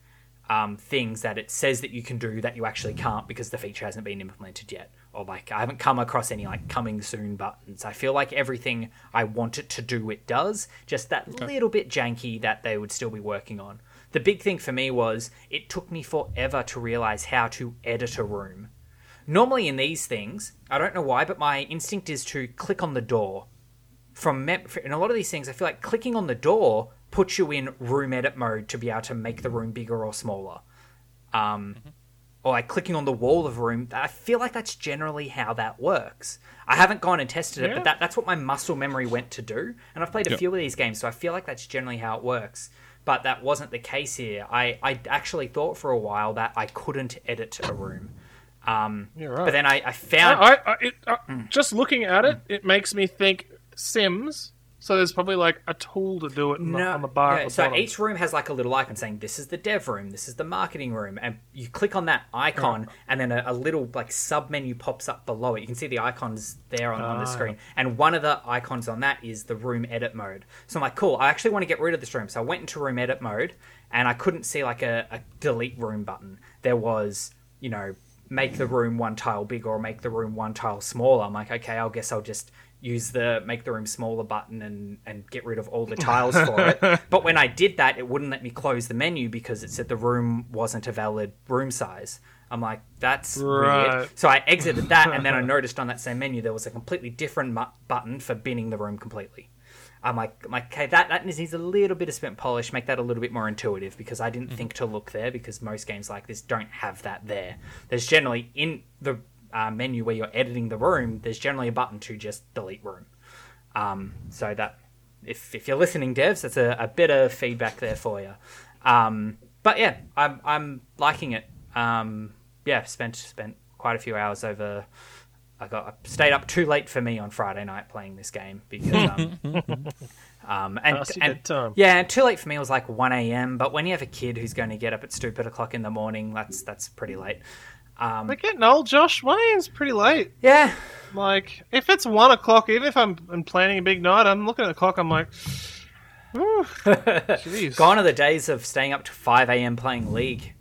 um, things that it says that you can do that you actually can't because the feature hasn't been implemented yet. Or like I haven't come across any like coming soon buttons. I feel like everything I want it to do it does, just that little bit janky that they would still be working on. The big thing for me was it took me forever to realize how to edit a room. Normally in these things, I don't know why, but my instinct is to click on the door. From mem- in a lot of these things, I feel like clicking on the door puts you in room edit mode to be able to make the room bigger or smaller. Um, or like clicking on the wall of a room. I feel like that's generally how that works. I haven't gone and tested it, Yeah. but that, that's what my muscle memory went to do. And I've played a Yep. few of these games, so I feel like that's generally how it works. But that wasn't the case here. I, I actually thought for a while that I couldn't edit a room. Um, You're right. But then I, I found. I, I, it, uh, Just looking at it, it makes me think Sims. So there's probably like a tool to do it on the- on the bar the so bottom. each room has like a little icon saying this is the dev room, this is the marketing room, and you click on that icon, and then a, a little like sub menu pops up below it. You can see the icons there on, on the Ah. screen, and one of the icons on that is the room edit mode. So I'm like, cool, I actually want to get rid of this room. So I went into room edit mode, and I couldn't see like a, a delete room button. There was, you know, make the room one tile bigger or make the room one tile smaller. I'm like, okay, I guess I'll just use the make the room smaller button and and get rid of all the tiles for it. But when I did that, it wouldn't let me close the menu because it said the room wasn't a valid room size. I'm like, that's Right. weird. So I exited that, and then I noticed on that same menu there was a completely different mu- button for binning the room completely. I'm like, I'm like, okay, that that needs a little bit of spent polish, make that a little bit more intuitive because I didn't mm-hmm. think to look there because most games like this don't have that there. There's generally in the uh, menu where you're editing the room, there's generally a button to just delete room. Um, so that if if you're listening, devs, that's a, a bit of feedback there for you. Um, but yeah, I'm I'm liking it. Um, yeah, spent spent quite a few hours over. I got I stayed up too late for me on Friday night playing this game because um, um and, and yeah, and too late for me It was like one a.m. But when you have a kid who's going to get up at stupid o'clock in the morning, that's that's pretty late. Um, We're getting old, Josh. One a.m. is pretty late. yeah, Like, if it's one o'clock, even if I'm, I'm planning a big night, I'm looking at the clock. I'm like, gone are the days of staying up to five a.m. playing League.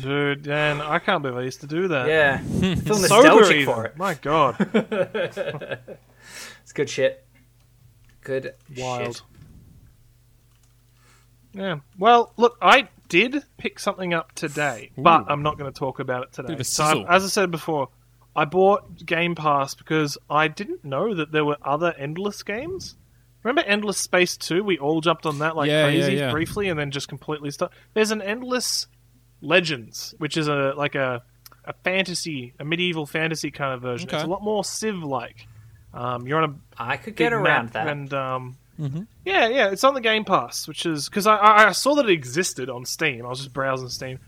dude. Dan, I can't believe I used to do that. Yeah, I feel nostalgic for it. My God, It's good shit. Good wild. shit. Yeah. Well, look, I did pick something up today, but I'm not going to talk about it today. Bit of a So, I- as I said before, I bought Game Pass because I didn't know that there were other Endless games. Remember Endless Space 2? We all jumped on that like Yeah, yeah, crazy yeah. briefly and then just completely stopped. There's an Endless Legends, which is a like a a fantasy, a medieval fantasy kind of version. It's a lot more Civ like. Um, you're on a I could get around map that. And um, Mm-hmm. yeah, yeah, it's on the Game Pass, which is because I, I, I saw that it existed on Steam. I was just browsing Steam,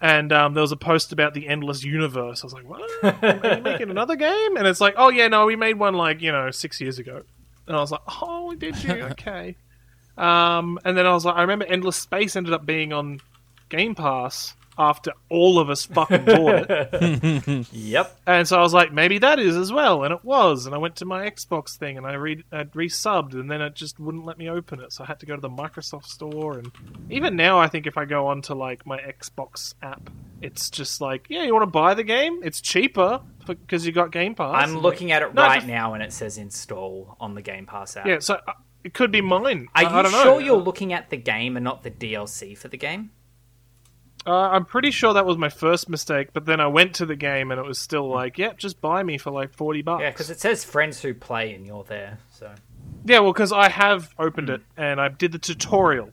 and um, there was a post about the Endless Universe. I was like, "What? Are you making another game?" And it's like, "Oh yeah, no, we made one like you know six years ago." And I was like, "Oh, did you? Okay." um, and then I was like, I remember Endless Space ended up being on Game Pass after all of us fucking bought it. Yep. And so I was like, maybe that is as well, and it was. And I went to my Xbox thing, and I re- I'd resubbed, and then it just wouldn't let me open it. So I had to go to the Microsoft Store, and even now, I think if I go onto like my Xbox app, it's just like, yeah, you want to buy the game? It's cheaper because you got Game Pass. I'm looking at it No, right just- now, and it says install on the Game Pass app. yeah, so uh, it could be mine. Are I, you I don't know. sure you're looking at the game and not the DLC for the game? Uh, I'm pretty sure that was my first mistake, but then I went to the game, and it was still like, yep, just buy me for like forty bucks. Yeah, because it says friends who play, and you're there. So Yeah, well, because I have opened it and I did the tutorial,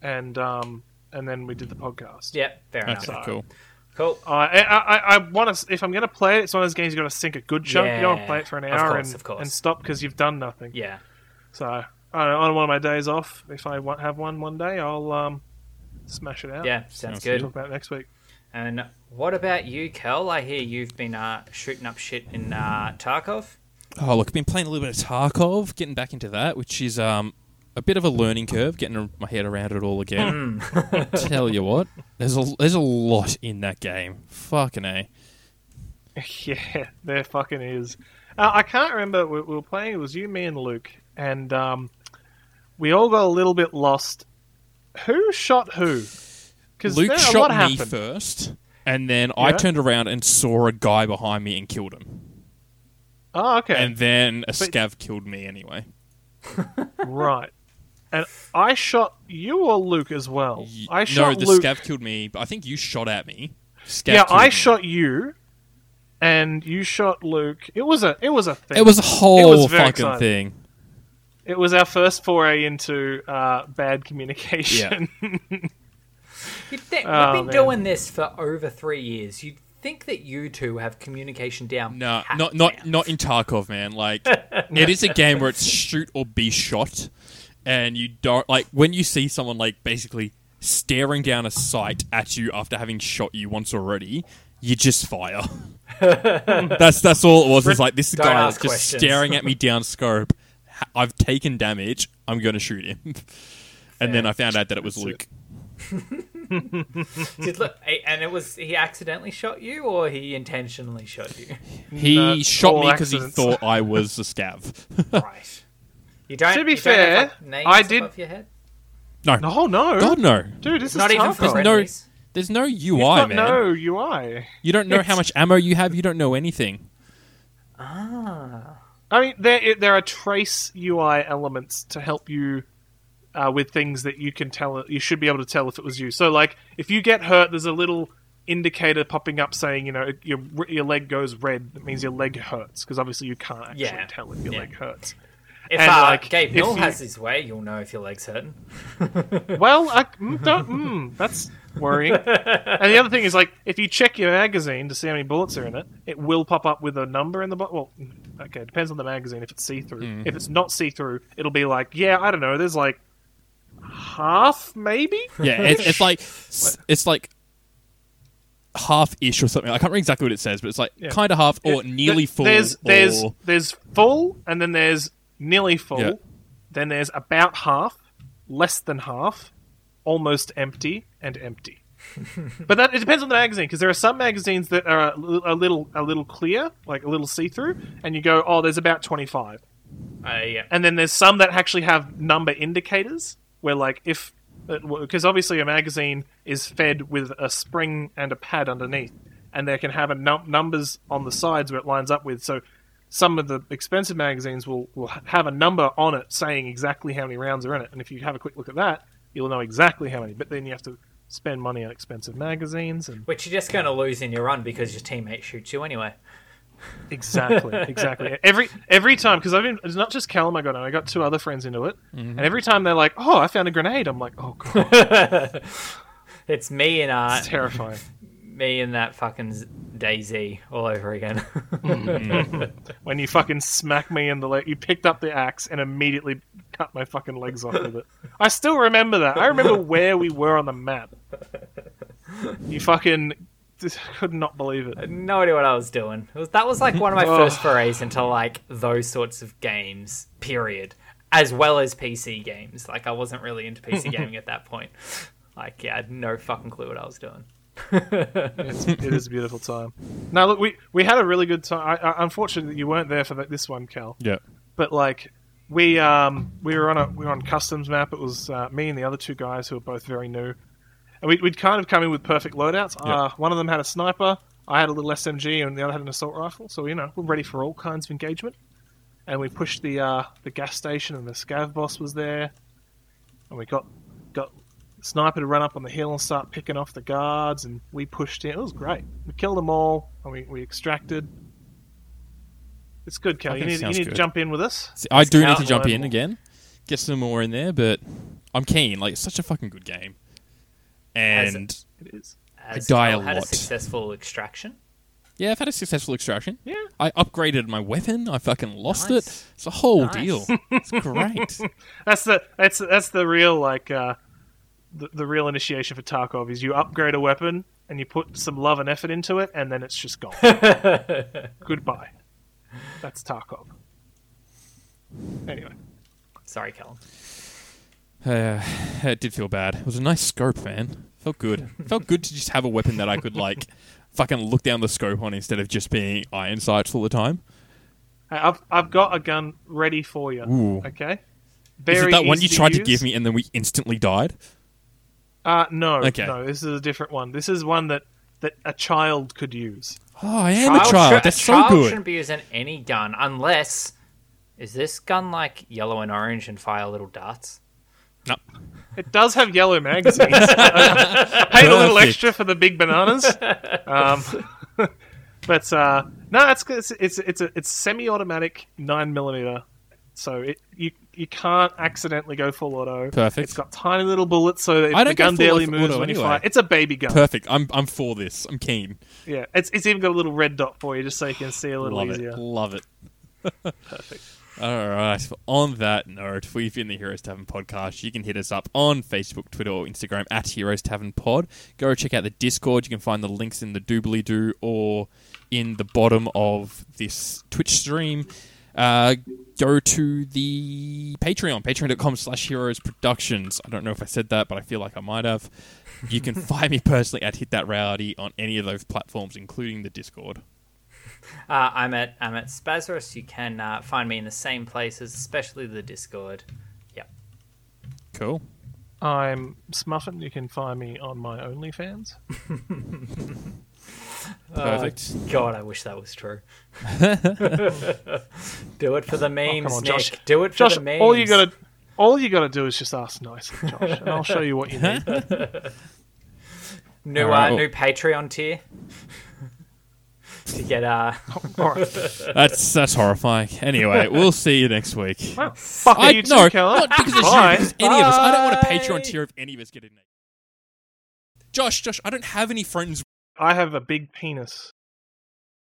and um, and then we did the podcast. yeah, fair enough. Okay, cool. Cool. Uh, I I, I want to if I'm going to play it, it's one of those games you got to sink a good chunk. you don't want to play it for an of hour course, and, of course. and stop because you've done nothing. Yeah. So I don't know, on one of my days off, if I have one one day, I'll um, smash it out. Yeah, sounds, Sounds good. Talk about next week. And what about you, Kel? I hear you've been uh, shooting up shit in uh, Tarkov. Oh, look, I've been playing a little bit of Tarkov, getting back into that, which is um, a bit of a learning curve, getting my head around it all again. Tell you what, there's a there's a lot in that game. Fucking a. yeah, there fucking is. Uh, I can't remember. We, we were playing. It was you, me, and Luke, and um, we all got a little bit lost. Who shot who? Because Luke shot me happened. first, and then I turned around and saw a guy behind me and killed him. Oh, okay. And then a scav killed me anyway. right. And I shot you or Luke as well. Y- I no, shot the Luke. scav killed me, but I think you shot at me. Scav yeah, I me. shot you, and you shot Luke. It was a it was a thing. It was a whole very fucking exciting. thing. It was our first foray into uh, bad communication. You'd think, Oh, we've been man. doing this for over three years. You'd think that you two have communication down. No, not not down. not in Tarkov, man. Like it is a game where it's shoot or be shot, and you don't like when you see someone like basically staring down a sight at you after having shot you once already. You just fire. that's that's all it was. It's like this Don't guy is just questions. staring at me down scope. Ha- I've taken damage. I'm going to shoot him. and then I found out that it was That's Luke. Did look, and it was he accidentally shot you or he intentionally shot you? He No, shot me because he thought I was a scav. right. You don't. To be you don't have, fair, like, I did- above your head? no, No, no, God no. dude, this Not is even Tarkov. for no- There's no UI, You've got man. no UI. You don't know how much ammo you have. You don't know anything. Ah. I mean, there there are trace UI elements to help you uh, with things that you can tell. You should be able to tell if it was you. So, like, if you get hurt, there's a little indicator popping up saying, you know, your your leg goes red. That means your leg hurts because obviously you can't actually Yeah. tell if your Yeah. leg hurts. If And, uh, like, Gabe Newell you- has his way, you'll know if your leg's hurting. Well, I mm, don't. Mm, that's worrying. and the other thing is, like, if you check your magazine to see how many bullets are in it, it will pop up with a number in the bottom. Well, okay, it depends on the magazine. If it's see through, if mm-hmm. it's not see through, it'll be like, yeah, I don't know. There's like half, maybe. Yeah, it's, it's like it's like half ish or something. I can't remember exactly what it says, but it's like Yeah. kind of half or Yeah, nearly full. There's there's or, there's full, and then there's nearly full. Yeah. Then there's about half, less than half, almost empty, and empty. But that it depends on the magazine because there are some magazines that are a, a little a little clear, like a little see through, and you go, oh, there's about twenty five. Uh, yeah. And then there's some that actually have number indicators where, like, if because obviously a magazine is fed with a spring and a pad underneath, and they can have a num- numbers on the sides where it lines up with. So some of the expensive magazines will will have a number on it saying exactly how many rounds are in it, and if you have a quick look at that, you'll know exactly how many. But then you have to spend money on expensive magazines and Which you're just going to lose in your run because your teammate shoots you anyway. Exactly, exactly. Every every time because I've been it's not just Callum I got on. I got two other friends into it, and every time they're like, "Oh, I found a grenade," I'm like, "Oh god, It's me and uh, it's terrifying." Me and that fucking Daisy all over again. when you fucking smack me in the leg, you picked up the axe and immediately cut my fucking legs off with it. I still remember that. I remember where we were on the map. You fucking just could not believe it. no idea what I was doing. It was, that was like one of my Oh. first forays into like those sorts of games. Period. As well as PC games. Like I wasn't really into PC gaming at that point. Like yeah, I had no fucking clue what I was doing. It's, it is a beautiful time. Now look, we we had a really good time. I, I, unfortunately, you weren't there for that, this one, Cal. yeah. but like we um we were on a we were on customs map. It was uh, me and the other two guys who were both very new, and we, we'd kind of come in with perfect loadouts. Yeah. Uh, one of them had a sniper, I had a little SMG, and the other had an assault rifle. So you know we're ready for all kinds of engagement. And we pushed the uh, the gas station, and the scav boss was there, and we got sniper to run up on the hill and start picking off the guards, and we pushed in. It was great. We killed them all, and we, we extracted. It's good, Kel. I You need, you sounds need to jump in with us. See, I do need to jump in again, get some more in there, but I'm keen. Like it's such a fucking good game, Has and It is. Has die a Cal had a lot. successful extraction. yeah, I've had a successful extraction. Yeah. I upgraded my weapon. I fucking lost Nice. it. It's a whole Nice. deal. It's great. That's the that's that's the real like uh, the, the real initiation for Tarkov is you upgrade a weapon and you put some love and effort into it and then it's just gone. Goodbye. That's Tarkov. Anyway, Sorry, Callum. Uh, it did feel bad. It was a nice scope, man. Felt good. Felt good to just have a weapon that I could like fucking look down the scope on instead of just being iron sights all the time. Hey, I've I've got a gun ready for you. Ooh. Okay. Is it that one you tried to use. give me and then we instantly died? Uh, no, Okay. no. This is a different one. This is one that that a child could use. Oh, I am a child. should- That's a so child good. shouldn't be using any gun unless. Is this gun like yellow and orange and fire little darts? No. It does have yellow magazines. I paid a little extra for the big bananas. Um, but uh, no, it's it's it's it's a it's semi-automatic nine millimeter. So it you you can't accidentally go full auto. Perfect. It's got tiny little bullets, so I the don't gun barely moves when you anyway. fire. It's a baby gun. Perfect. I'm I'm for this. I'm keen. Yeah, it's it's even got a little red dot for you, just so you can see a little Love easier. it. Love it. Perfect. All right. On that note, we've been the Heroes Tavern podcast. You can hit us up on Facebook, Twitter, or Instagram at Heroes Tavern Pod. Go check out the Discord. You can find the links in the doobly doo or in the bottom of this Twitch stream. Uh, go to the Patreon, patreon.com slash heroes productions. I don't know if I said that, but I feel like I might have. You can find me personally at Hit That Rowdy on any of those platforms, including the Discord. Uh, I'm at I'm at Spazrus. You can uh, find me in the same places, especially the Discord. Yep. Cool. I'm Smuffin. You can find me on my OnlyFans. Perfect. God, I wish that was true. Do it for the memes, on, Nick. Josh. Do it for Josh, the memes. all you gotta all you gotta do is just ask nicely, Josh, and I'll show you what you need. new Alright, uh, well- new Patreon tier to get uh. That's that's horrifying. Anyway, we'll see you next week. Well, fuck I you too, no, Keller. not because of you, because any of us. I don't want a Patreon tier if any of us get in. Josh, Josh, I don't have any friends I have a big penis.